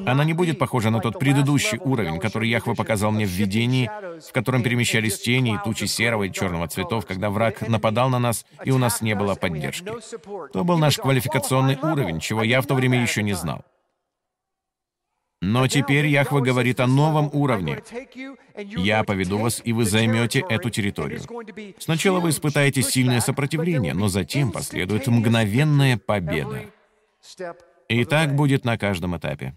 Она не будет похожа на тот предыдущий уровень, который Яхва показал мне в видении, в котором перемещались тени и тучи серого и черного цветов, когда враг нападал на нас, и у нас не было поддержки. То был наш квалификационный уровень, чего я в то время еще не знал. Но теперь Яхва говорит о новом уровне. «Я поведу вас, и вы займете эту территорию». Сначала вы испытаете сильное сопротивление, но затем последует мгновенная победа. И так будет на каждом этапе.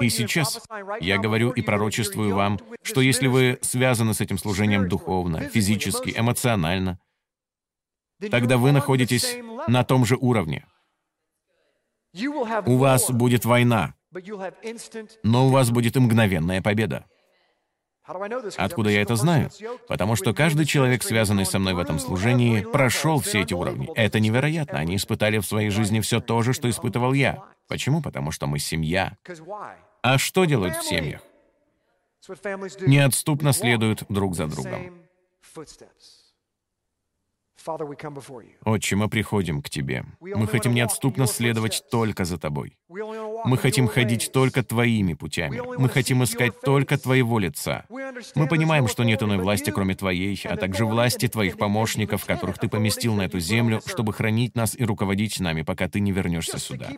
И сейчас я говорю и пророчествую вам, что если вы связаны с этим служением духовно, физически, эмоционально, тогда вы находитесь на том же уровне. У вас будет война, но у вас будет и мгновенная победа. Откуда я это знаю? Потому что каждый человек, связанный со мной в этом служении, прошел все эти уровни. Это невероятно. Они испытали в своей жизни все то же, что испытывал я. Почему? Потому что мы семья. А что делают в семьях? Неотступно следуют друг за другом. Отче, мы приходим к Тебе. Мы хотим неотступно следовать только за Тобой. Мы хотим ходить только Твоими путями. Мы хотим искать только Твоего лица. Мы понимаем, что нет иной власти, кроме Твоей, а также власти Твоих помощников, которых Ты поместил на эту землю, чтобы хранить нас и руководить нами, пока Ты не вернешься сюда.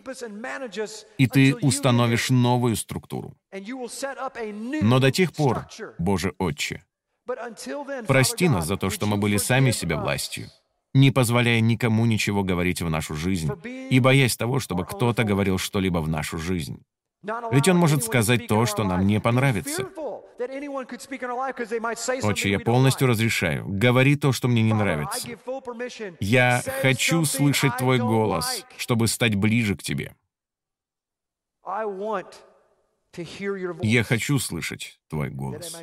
И Ты установишь новую структуру. Но до тех пор, Боже Отче, Прости нас за то, что мы были сами себе властью, не позволяя никому ничего говорить в нашу жизнь и боясь того, чтобы кто-то говорил что-либо в нашу жизнь. Ведь он может сказать то, что нам не понравится. Отче, я полностью разрешаю. Говори то, что мне не нравится. Я хочу слышать Твой голос, чтобы стать ближе к Тебе. Я хочу слышать Твой голос.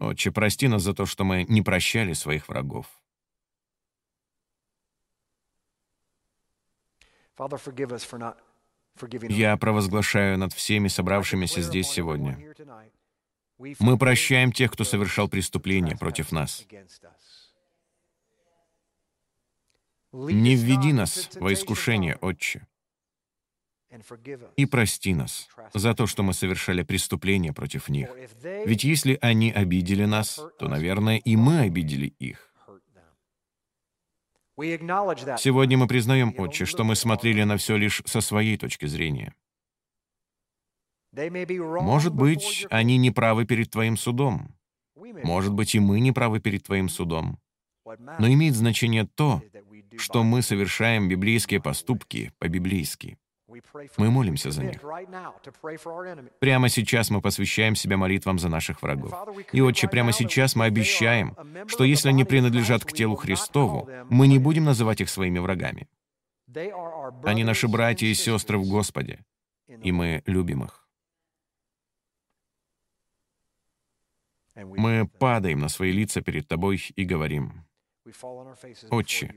Отче, прости нас за то, что мы не прощали своих врагов. Я провозглашаю над всеми собравшимися здесь сегодня. Мы прощаем тех, кто совершал преступления против нас. Не введи нас во искушение, Отче и прости нас за то, что мы совершали преступления против них. Ведь если они обидели нас, то, наверное, и мы обидели их. Сегодня мы признаем, Отче, что мы смотрели на все лишь со своей точки зрения. Может быть, они не правы перед Твоим судом. Может быть, и мы не правы перед Твоим судом. Но имеет значение то, что мы совершаем библейские поступки по-библейски. Мы молимся за них. Прямо сейчас мы посвящаем себя молитвам за наших врагов. И, Отче, прямо сейчас мы обещаем, что если они принадлежат к телу Христову, мы не будем называть их своими врагами. Они наши братья и сестры в Господе, и мы любим их. Мы падаем на свои лица перед Тобой и говорим, Отче,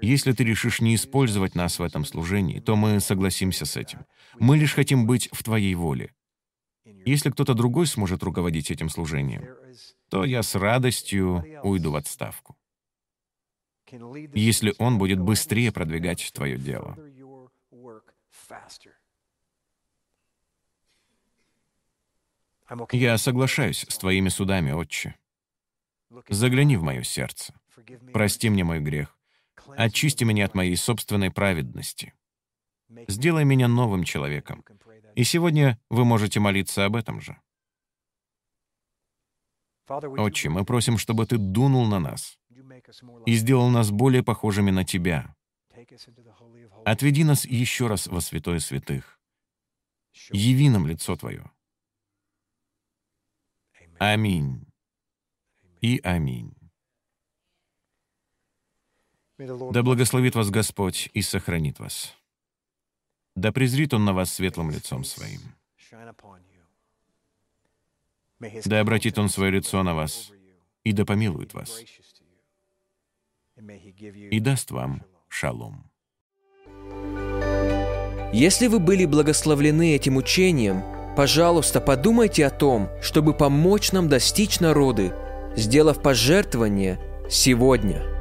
если ты решишь не использовать нас в этом служении, то мы согласимся с этим. Мы лишь хотим быть в Твоей воле. Если кто-то другой сможет руководить этим служением, то я с радостью уйду в отставку. Если он будет быстрее продвигать Твое дело. Я соглашаюсь с Твоими судами, Отче. Загляни в мое сердце. Прости мне мой грех. Очисти меня от моей собственной праведности. Сделай меня новым человеком. И сегодня вы можете молиться об этом же. Отче, мы просим, чтобы Ты дунул на нас и сделал нас более похожими на Тебя. Отведи нас еще раз во святое святых. Яви нам лицо Твое. Аминь и аминь. Да благословит вас Господь и сохранит вас. Да презрит Он на вас светлым лицом Своим. Да обратит Он свое лицо на вас и да помилует вас. И даст вам Шалом. Если вы были благословлены этим учением, пожалуйста, подумайте о том, чтобы помочь нам достичь народы, сделав пожертвование сегодня –